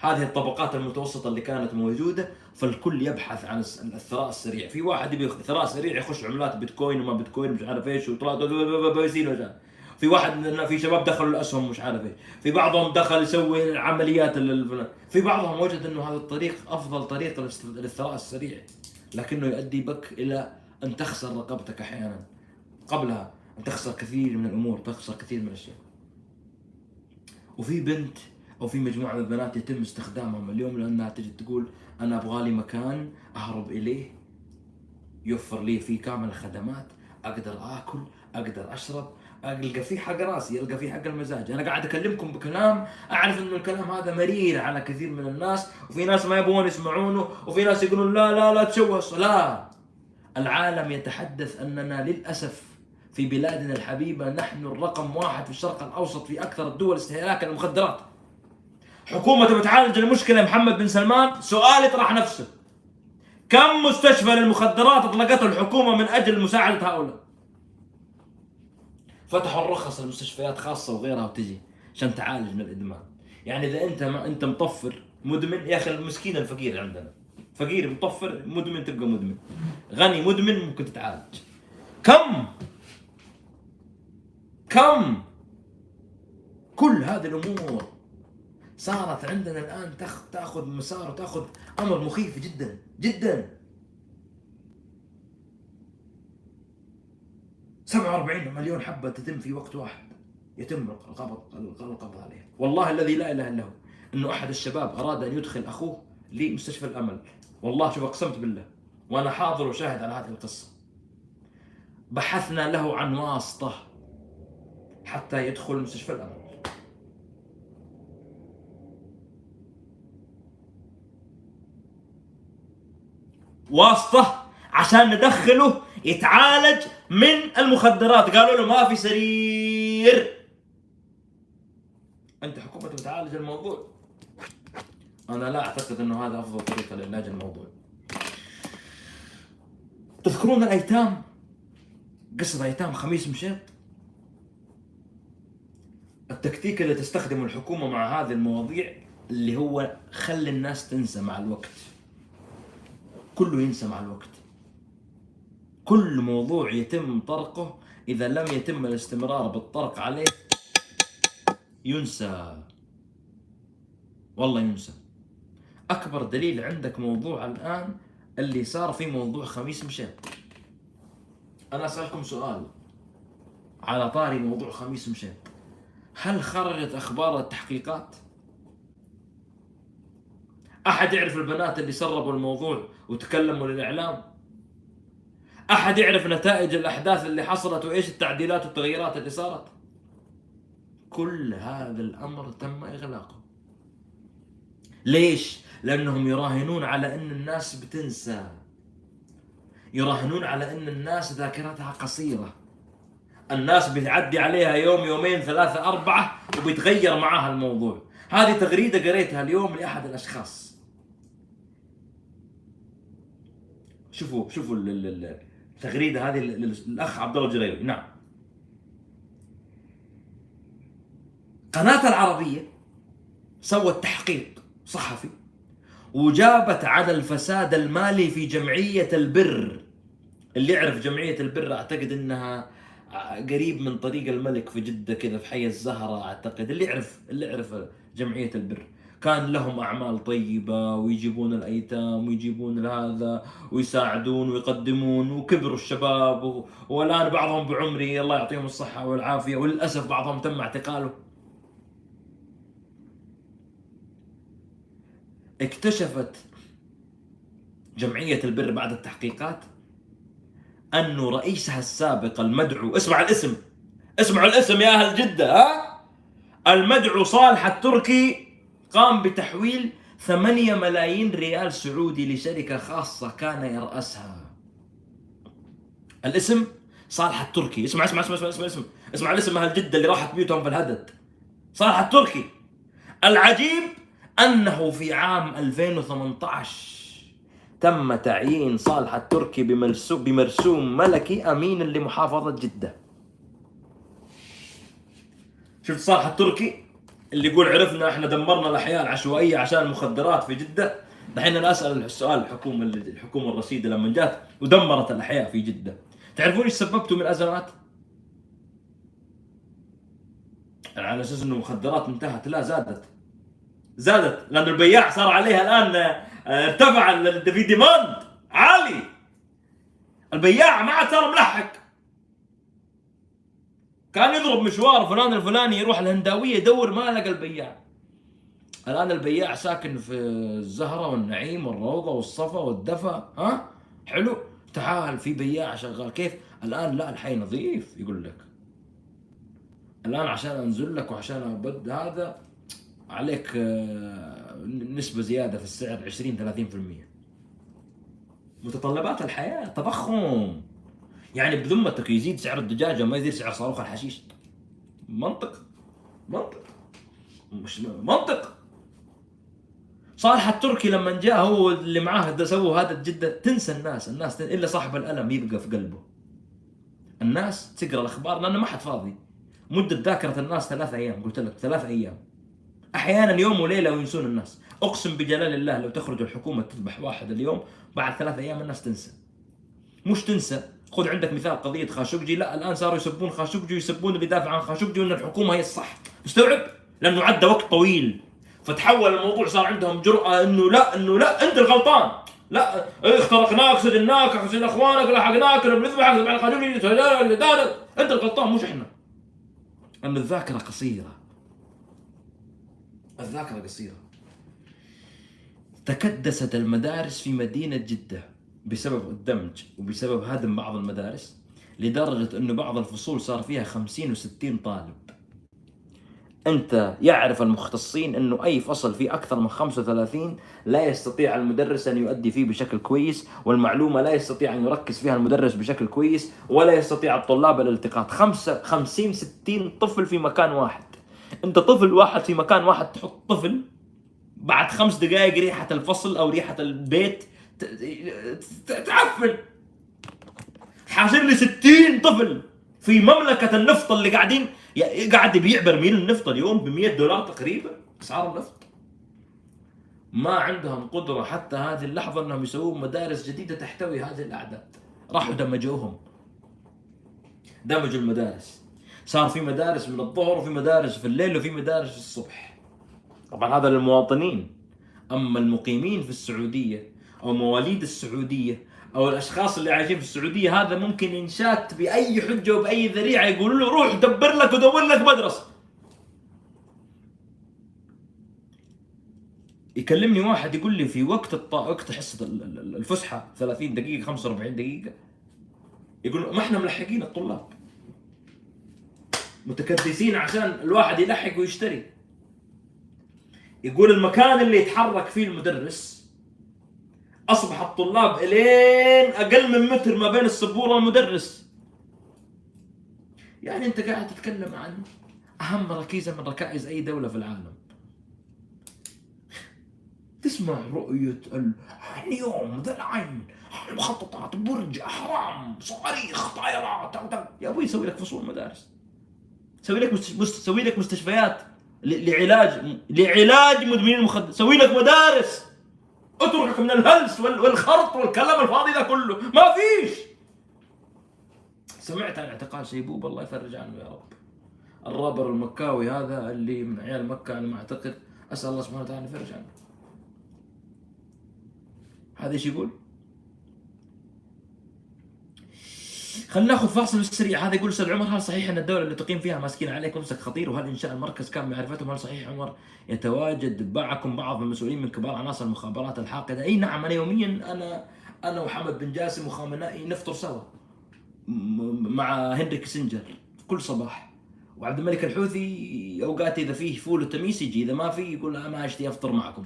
هذه الطبقات المتوسطة اللي كانت موجودة فالكل يبحث عن الثراء السريع. في واحد يبي ثراء سريع يخش عملات بيتكوين وما بيتكوين مش عارف إيش وطلع في واحد في شباب دخلوا الاسهم مش عارف إيش في بعضهم دخل يسوي عمليات في بعضهم وجد إنه هذا الطريق أفضل طريق للثراء السريع لكنه يؤدي بك إلى أن تخسر رقبتك أحيانا. قبلها أن تخسر كثير من الأمور تخسر كثير من الأشياء. وفي بنت أو في مجموعة من البنات يتم استخدامهم اليوم لأنها تجي تقول أنا أبغى لي مكان أهرب إليه يوفر لي فيه كامل الخدمات أقدر آكل أقدر أشرب ألقى فيه حق راسي ألقى فيه حق المزاج. أنا قاعد أكلمكم بكلام أعرف إنه الكلام هذا مرير على كثير من الناس وفي ناس ما يبغون يسمعونه وفي ناس يقولون لا لا لا تشوش لا العالم يتحدث أننا للأسف في بلادنا الحبيبة نحن الرقم واحد في الشرق الأوسط في أكثر الدول استهلاكا للمخدرات حكومة بتعالج المشكلة محمد بن سلمان؟ سؤال يطرح نفسه. كم مستشفى للمخدرات أطلقته الحكومة من أجل مساعدة هؤلاء؟ فتحوا الرخص لمستشفيات خاصة وغيرها وتجي عشان تعالج من الإدمان. يعني إذا أنت ما أنت مطفر مدمن يا أخي المسكين الفقير عندنا. فقير مطفر مدمن تبقى مدمن. غني مدمن ممكن تتعالج. كم؟ كم؟ كل هذه الأمور صارت عندنا الآن تأخذ مسار وتأخذ أمر مخيف جدا جدا. 47 مليون حبة تتم في وقت واحد. يتم القبض القبض عليها والله الذي لا إله إلا هو. أنه أحد الشباب أراد أن يدخل أخوه لمستشفى الأمل. والله شوف أقسمت بالله. وأنا حاضر وشاهد على هذه القصة. بحثنا له عن واسطة حتى يدخل مستشفى الأمل. واسطة عشان ندخله يتعالج من المخدرات. قالوا له ما في سرير. أنت حكومة بتعالج الموضوع. أنا لا أعتقد إنه هذا أفضل طريقة لعلاج الموضوع. تذكرون الأيتام؟ قصة أيتام خميس مشيط. التكتيك اللي تستخدمه الحكومة مع هذه المواضيع اللي هو خلي الناس تنسى مع الوقت. كله ينسى مع الوقت. كل موضوع يتم طرقه إذا لم يتم الاستمرار بالطرق عليه ينسى. والله ينسى. أكبر دليل عندك موضوع الآن اللي صار في موضوع خميس مشيط أنا أسألكم سؤال على طاري موضوع خميس مشيط هل خرجت أخبار التحقيقات؟ أحد يعرف البنات اللي سربوا الموضوع وتكلموا للإعلام؟ أحد يعرف نتائج الأحداث اللي حصلت وإيش التعديلات والتغييرات اللي صارت؟ كل هذا الأمر تم إغلاقه. ليش؟ لأنهم يراهنون على أن الناس بتنسى. يراهنون على أن الناس ذاكرتها قصيرة. الناس بتعدي عليها يوم يومين ثلاثة أربعة وبيتغير معها الموضوع. هذه تغريدة قريتها اليوم لأحد الأشخاص. شوفوا شوفوا التغريده هذه للأخ عبد الله الجريري نعم. قناة العربية سوت تحقيق صحفي وجابت على الفساد المالي في جمعية البر. اللي يعرف جمعية البر أعتقد إنها قريب من طريق الملك في جدة كذا في حي الزهرة أعتقد. اللي يعرف اللي يعرف جمعية البر. كان لهم أعمال طيبة ويجيبون الأيتام ويجيبون هذا ويساعدون ويقدمون وكبروا الشباب و... والآن بعضهم بعمري الله يعطيهم الصحة والعافية وللأسف بعضهم تم اعتقاله. اكتشفت جمعية البر بعد التحقيقات انه رئيسها السابق المدعو اسمع الاسم اسمعوا الاسم يا أهل جدة ها؟ المدعو صالح التركي قام بتحويل ثمانية ملايين ريال سعودي لشركة خاصة كان يرأسها. الاسم صالح التركي. اسمع اسمع اسمع اسمع اسمع اسمع, اسمع. الاسم أهل جدة اللي راحت بيوتهم في الهدد. صالح التركي. العجيب أنه في عام 2018 تم تعيين صالح التركي بمرسوم ملكي أمين لمحافظة جدة. شفت صالح التركي؟ اللي يقول عرفنا إحنا دمرنا الاحياء العشوائيه عشان المخدرات في جدة. دحين أنا أسأل السؤال الحكومة الحكومة الرصيدة لما جات ودمرت الأحياء في جدة. تعرفون إيش سببتوا من ازمات؟ على أساس إنه المخدرات انتهت لا زادت. زادت لأنه البياع صار عليها الآن آه، ارتفع. في ديماند عالي. البياع ما عاد صار ملحق. كان يضرب مشوار فلان الفلاني يروح الهنداوية يدور ما لقى البياع. الآن البياع ساكن في الزهرة والنعيم والروضة والصفا والدفا ها؟ حلو؟ تعال في بياع شغال. كيف؟ الآن لا الحي نظيف يقول لك. الآن عشان أنزل لك وعشان أبد هذا عليك آه، نسبة زيادة في السعر 20 30% متطلبات الحياة تضخم. يعني بذمتك يزيد سعر الدجاجه ما يزيد سعر صاروخ الحشيش. منطق. منطق. مش منطق. صالح التركي لما جاء هو اللي معاه سووا هذا جدة تنسى الناس الناس إلا صاحب الألم يبقى في قلبه. الناس تقرأ الأخبار لأنه ما حد فاضي. مدة ذاكرة الناس ثلاث أيام قلت لك ثلاث أيام. أحيانا يوم وليلة وينسون الناس. أقسم بجلال الله لو تخرج الحكومة تذبح واحد اليوم بعد ثلاث أيام الناس تنسى. مش تنسى. خذ عندك مثال قضية خاشقجي. لا الآن صاروا يسبون خاشقجي ويسبون اللي يدافع عن خاشقجي وإن الحكومة هي الصح. مستوعب لأنه عدى وقت طويل. فتحول الموضوع صار عندهم جرأة إنه لا إنه لا أنت الغلطان. لا اخترقناك سجناك سجن أخوانك لحقناك بنذبحك نذبح خاشقجي. أنت الغلطان مش إحنا. ان الذاكرة قصيرة. الذاكرة قصيرة. تكدست المدارس في مدينة جدة. بسبب الدمج وبسبب هدم بعض المدارس لدرجة أنه بعض الفصول صار فيها 50 و60 طالب. أنت يعرف المختصين أنه أي فصل فيه أكثر من 35 لا يستطيع المدرس أن يؤدي فيه بشكل كويس والمعلومة لا يستطيع أن يركز فيها المدرس بشكل كويس ولا يستطيع الطلاب الالتقاط. 50 60 طفل في مكان واحد. أنت طفل واحد في مكان واحد تحط طفل بعد خمس دقائق ريحة الفصل أو ريحة البيت تعفن. حاصل لي 60 طفل في مملكة النفط اللي قاعدين قاعد يبيع برميل النفط اليوم ب 100 دولار تقريبا أسعار النفط. ما عندهم قدرة حتى هذه اللحظة إنهم يسوون مدارس جديدة تحتوي هذه الأعداد. راحوا دمجوهم. دمجوا المدارس. صار في مدارس من الظهر وفي مدارس في الليل وفي مدارس الصبح. طبعا هذا للمواطنين. أما المقيمين في السعودية أو مواليد السعودية أو الأشخاص اللي عايشين في السعودية هذا ممكن ينشات بأي حجة وبأي ذريعة يقولوا له روح دبر لك ودور لك مدرسة. يكلمني واحد يقول لي في وقت الط... وقت حصة الفسحة 30 دقيقة 45 دقيقة. يقول ما إحنا ملحقين الطلاب. متكدسين عشان الواحد يلحق ويشتري. يقول المكان اللي يتحرك فيه المدرس أصبح الطلاب إلين أقل من متر ما بين السبورة والمدرس. يعني أنت قاعد تتكلم عن أهم ركيزة من ركائز أي دولة في العالم. تسمع رؤية اليوم ذا العين. مخططات برج أحرام صواريخ طائرات يا أبوي سوي لك فصول مدارس. سوي لك مست... سوي لك مستشفيات لعلاج لعلاج مدمنين المخدرات سوي لك مدارس. اتركك من الهلس والخرط والكلام الفاضي ذا كله. ما فيش. سمعت عن اعتقال شيبوب الله يفرج عنه يا رب. الرابر المكاوي هذا اللي من عيال مكة أنا ما أعتقد. أسأل الله سبحانه وتعالى يفرج عنه. هذا إيش يقول؟ خلينا ناخذ فاصل سريع. هذا يقول أستاذ عمر هل صحيح أن الدولة اللي تقيم فيها ماسكين عليك ممسك خطير؟ وهل انشاء المركز كان معرفتهم؟ هل صحيح عمر؟ يتواجد معكم بعض المسؤولين من كبار عناصر المخابرات الحاقدة. أي نعم أنا يوميا أنا أنا وحمد بن جاسم وخامنائي نفطر سوا مع هنري كيسنجر كل صباح. وعبد الملك الحوثي أوقات إذا فيه فول وتميس يجي إذا ما في يقول لا ما اشتي أفطر معكم.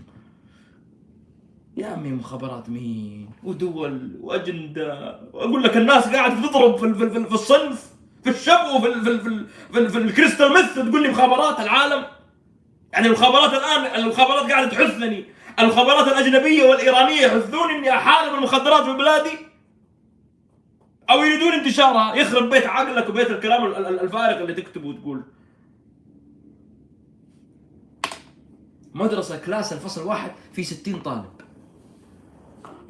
يا عمي مخابرات مين؟ ودول وأجندة. واقول لك الناس قاعدة تضرب في في, في, الصنف في الشب وفي في في, في, في ال crystal meth. تقول لي مخابرات العالم؟ يعني المخابرات الآن المخابرات قاعدة تحثني. المخابرات الأجنبية والإيرانية يحثوني إني أحارب المخدرات في بلادي؟ أو يريدون انتشارها؟ يخرب بيت عقلك وبيت الكلام ال- ال- الفارغ اللي تكتبه وتقول. مدرسة class الفصل واحد في 60 طالب.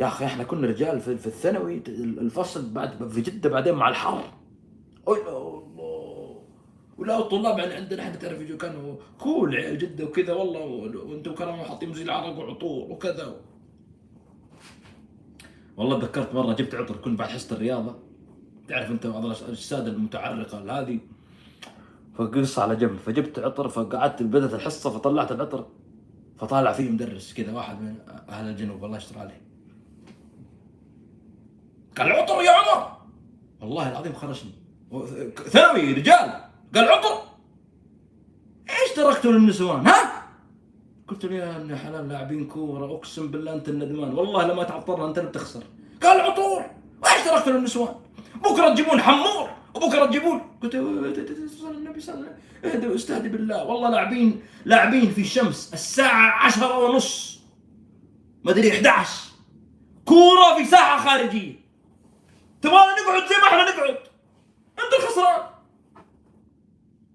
يا أخي إحنا كنا رجال في, في الثانوي الفصل بعد في جدة بعدين مع الحر الله. ولا الطلاب يعني عندنا إحنا تعرف كانوا cool عيال جدة وكذا والله وأنتم كانوا حاطين زي العرق وعطور وكذا. والله تذكرت مرة جبت عطر كنت بعد حصة الرياضة. تعرف أنت بعض الأجساد المتعرقة هذه؟ فقص على جنب فجبت عطر فقعدت بدات الحصة فطلعت العطر فطالع فيه مدرس كذا واحد من أهل الجنوب الله يستر عليه. قال عطر يا عمر. والله العظيم خرجني. ثانوي رجال. قال عطر. إيش تركتوا للنسوان ها؟ قلت له يا ابن حلال لاعبين كورة أقسم بالله أنت الندمان. والله لما تعطرنا أنت اللي بتخسر. قال عطور. وإيش تركتوا للنسوان؟ بكرة تجيبون حمور وبكرة تجيبون. قلت له صلى النبي صلى الله عليه وسلم اهدى واستهدي بالله. والله لاعبين لاعبين في الشمس الساعة عشرة ونص ما ادري 11 كورة في ساحة خارجية. تبغانا نقعد زي ما إحنا نقعد. انت الخسران.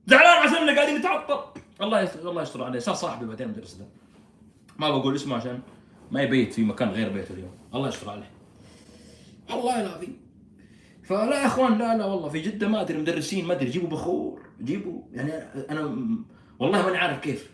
زعلان عشاننا قاعدين نتعطر الله يستر الله يستر عليه. صار صاحبي بعدين المدرس ده ما بقول اسمه عشان ما يبيت في مكان غير بيته اليوم. الله يستر عليه. والله العظيم. فلا يا إخوان لا لا والله في جدة ما أدري مدرسين ما أدري جيبوا بخور جيبوا يعني أنا والله ماني عارف كيف.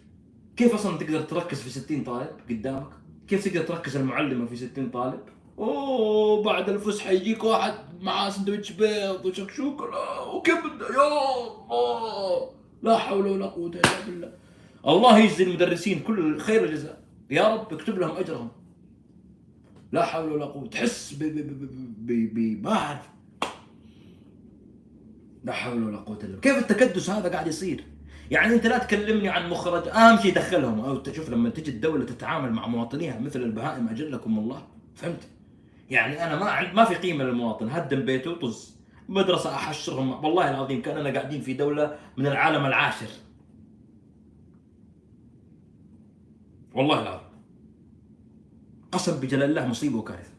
كيف أصلا تقدر تركز في 60 طالب قدامك؟ كيف تقدر تركز المعلمه في 60 طالب؟ أوه بعد الفسحة يجيك واحد معاه سندوتش بيض وشكشوكه لا وكبده يا الله. لا حول ولا قوة إلا بالله. الله يجزي المدرسين كل خير الجزاء يا رب اكتب لهم أجرهم. لا حول ولا قوة. تحس ب ب ب ب ب ما اعرف لا حول ولا قوة إلا بالله. كيف التكدس هذا قاعد يصير؟ يعني أنت لا تكلمني عن مخرج. أهم شيء دخلهم. أو تشوف لما تجي الدولة تتعامل مع مواطنيها مثل البهائم أجلكم الله. فهمت؟ يعني أنا ما ما في قيمة للمواطن. هدم بيته طز مدرسة أحشرهم. والله العظيم كأننا قاعدين في دولة من العالم العاشر. والله العظيم. قسم بجلال الله مصيبة وكارثة.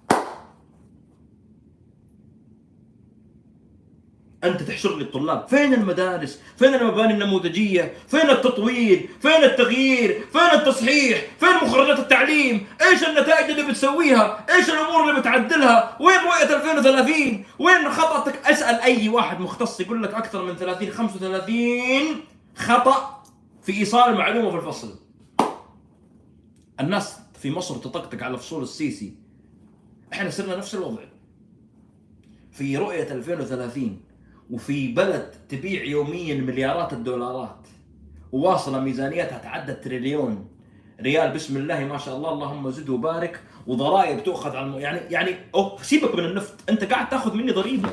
أنت تحشر لي الطلاب. فين المدارس؟ فين المباني النموذجية؟ فين التطوير فين التغيير؟ فين التصحيح؟ فين مخرجات التعليم؟ إيش النتائج اللي بتسويها؟ إيش الأمور اللي بتعدلها؟ وين رؤيه 2030 وين خطأتك؟ أسأل أي واحد مختص يقول لك أكثر من 30 35 خطأ في إيصال المعلومه في الفصل. الناس في مصر تطقطق على فصول السيسي. إحنا صرنا نفس الوضع. في رؤية 2030 وفي بلد تبيع يوميا مليارات الدولارات وواصلة ميزانيتها تعدى التريليون ريال. بسم الله ما شاء الله. اللهم زد وبارك. وضرائب تؤخذ على الم... يعني يعني أوه سيبك من النفط. أنت قاعد تأخذ مني ضريبة.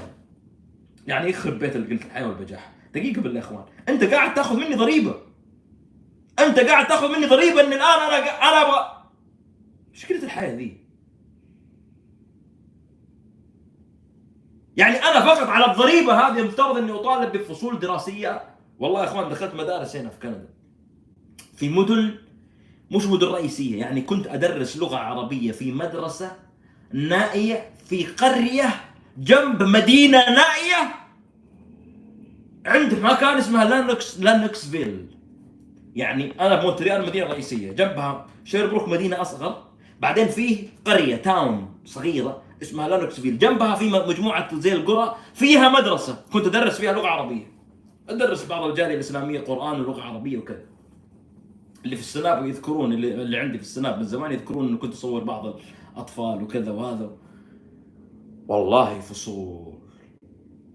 يعني يخرب بيت قلت الحياة والبجاحه دقيقة بالله يا إخوان. أنت قاعد تأخذ مني ضريبة. أنت قاعد تأخذ مني ضريبة ان الآن أنا أنا أبغى مشكله الحياة ذي؟ يعني أنا فقط على الضريبة هذه المفترض إني أطالب بفصول دراسية. والله يا إخوان دخلت مدارس هنا في كندا. في مدن مش مدن رئيسية يعني كنت أدرس لغة عربية في مدرسة نائية في قرية جنب مدينة نائية عند مكان اسمها لانكس لانكسفيل. يعني أنا بمونتريال مدينة رئيسية جنبها شيربروك مدينة أصغر. بعدين فيه قرية town صغيرة. اسمها لانكسفيل جنبها في مجموعة زي القرى فيها مدرسة. كنت أدرس فيها لغة عربية. أدرس بعض الجالية الإسلامية قرآن ولغة عربية وكذا. اللي في السناب يذكرون اللي, اللي عندي في السناب من زمان يذكرون انه كنت أصور بعض الأطفال وكذا وهذا. والله فصول.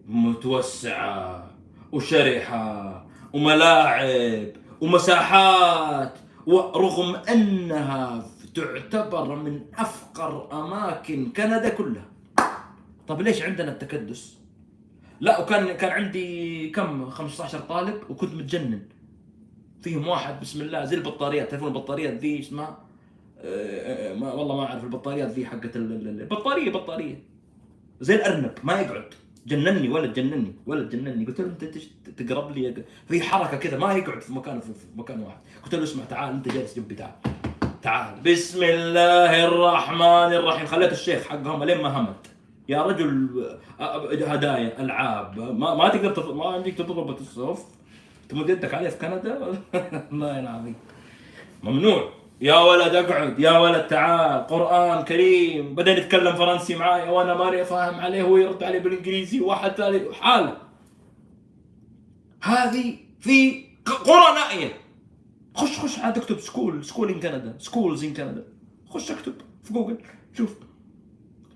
متوسعة وشرحة وملاعب ومساحات ورغم أنها تعتبر من أفقر أماكن كندا كلها. طب ليش عندنا التكدس؟ لا وكان كان عندي كم؟ 15 طالب وكنت متجنن. فيهم واحد بسم الله زي البطاريات. تعرفون البطاريات ذي؟ اسمها؟ أه, آه، ما والله ما أعرف البطاريات ذي حقت البطاريه بطارية زي الارنب ما يقعد. جنني ولد جنني ولد جنني. قلت له أنت تقرب لي في حركة كذا ما يقعد في مكان في مكان واحد. قلت له اسمع تعال أنت جالس جنبي تعال. تعال. بسم الله الرحمن الرحيم. خليت الشيخ حقهم لين ما همت. يا رجل هدايا ألعاب. ما, ما تقدر تف... ما عندك تضرب الصف تمد يدك عليه في كندا؟ الله العظيم. ممنوع يا ولد أقعد. يا ولد تعال. قرآن كريم. بدأ يتكلم فرنسي معايا وأنا ماني فاهم عليه. هو يرد عليه بالإنجليزي. واحد ثاني حاله. هذه في قرى نائيه خش خش عاد اكتب school school in Canada schools in Canada خش اكتب في جوجل شوف.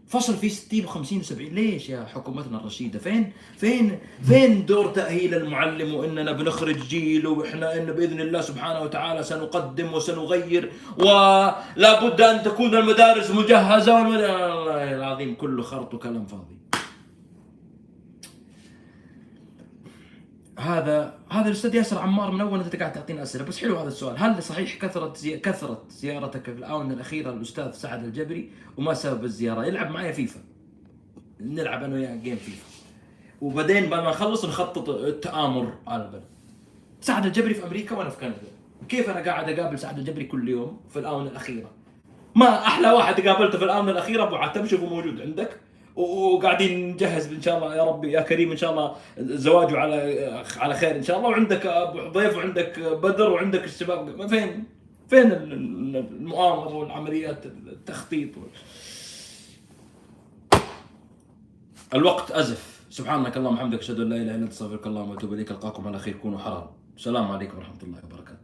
فصل فيه 60 و50 و70 ليش يا حكومتنا الرشيدة؟ فين فين فين دور تأهيل المعلم وإننا بنخرج جيل وإحنا إن بإذن الله سبحانه وتعالى سنقدم وسنغير ولا بد أن تكون المدارس مجهزة. والمدارس الله العظيم كله خرط وكلام فاضي. هذا هذا الأستاذ ياسر عمار من أول أنت قاعد تعطينا أسئلة بس حلو هذا السؤال. هل صحيح كثرت زي... كثرت زيارتك في الآونة الأخيرة للأستاذ سعد الجبري؟ وما سبب الزيارة؟ يلعب معي فيفا. نلعب أنا وياه game فيفا. وبعدين بعد ما نخلص نخطط التآمر على البلد سعد الجبري في أمريكا وأنا في كندا. كيف أنا قاعد أقابل سعد الجبري كل يوم في الآونة الأخيرة؟ ما أحلى واحد قابلته في الآونة الأخيرة أبو عتب شوفه موجود عندك. وقاعدين نجهز إن شاء الله يا ربي يا كريم إن شاء الله زواجه على على خير إن شاء الله. وعندك أبو ضيف وعندك بدر وعندك الشباب. فين فين المؤامرة والعمليات التخطيط؟ الوقت أزف. سبحانك اللهم وبحمدك أشهد أن لا إله إلا أنت أستغفرك اللهم وأتوب إليك. ألقاكم على خير كونوا حرام. السلام عليكم ورحمة الله وبركاته.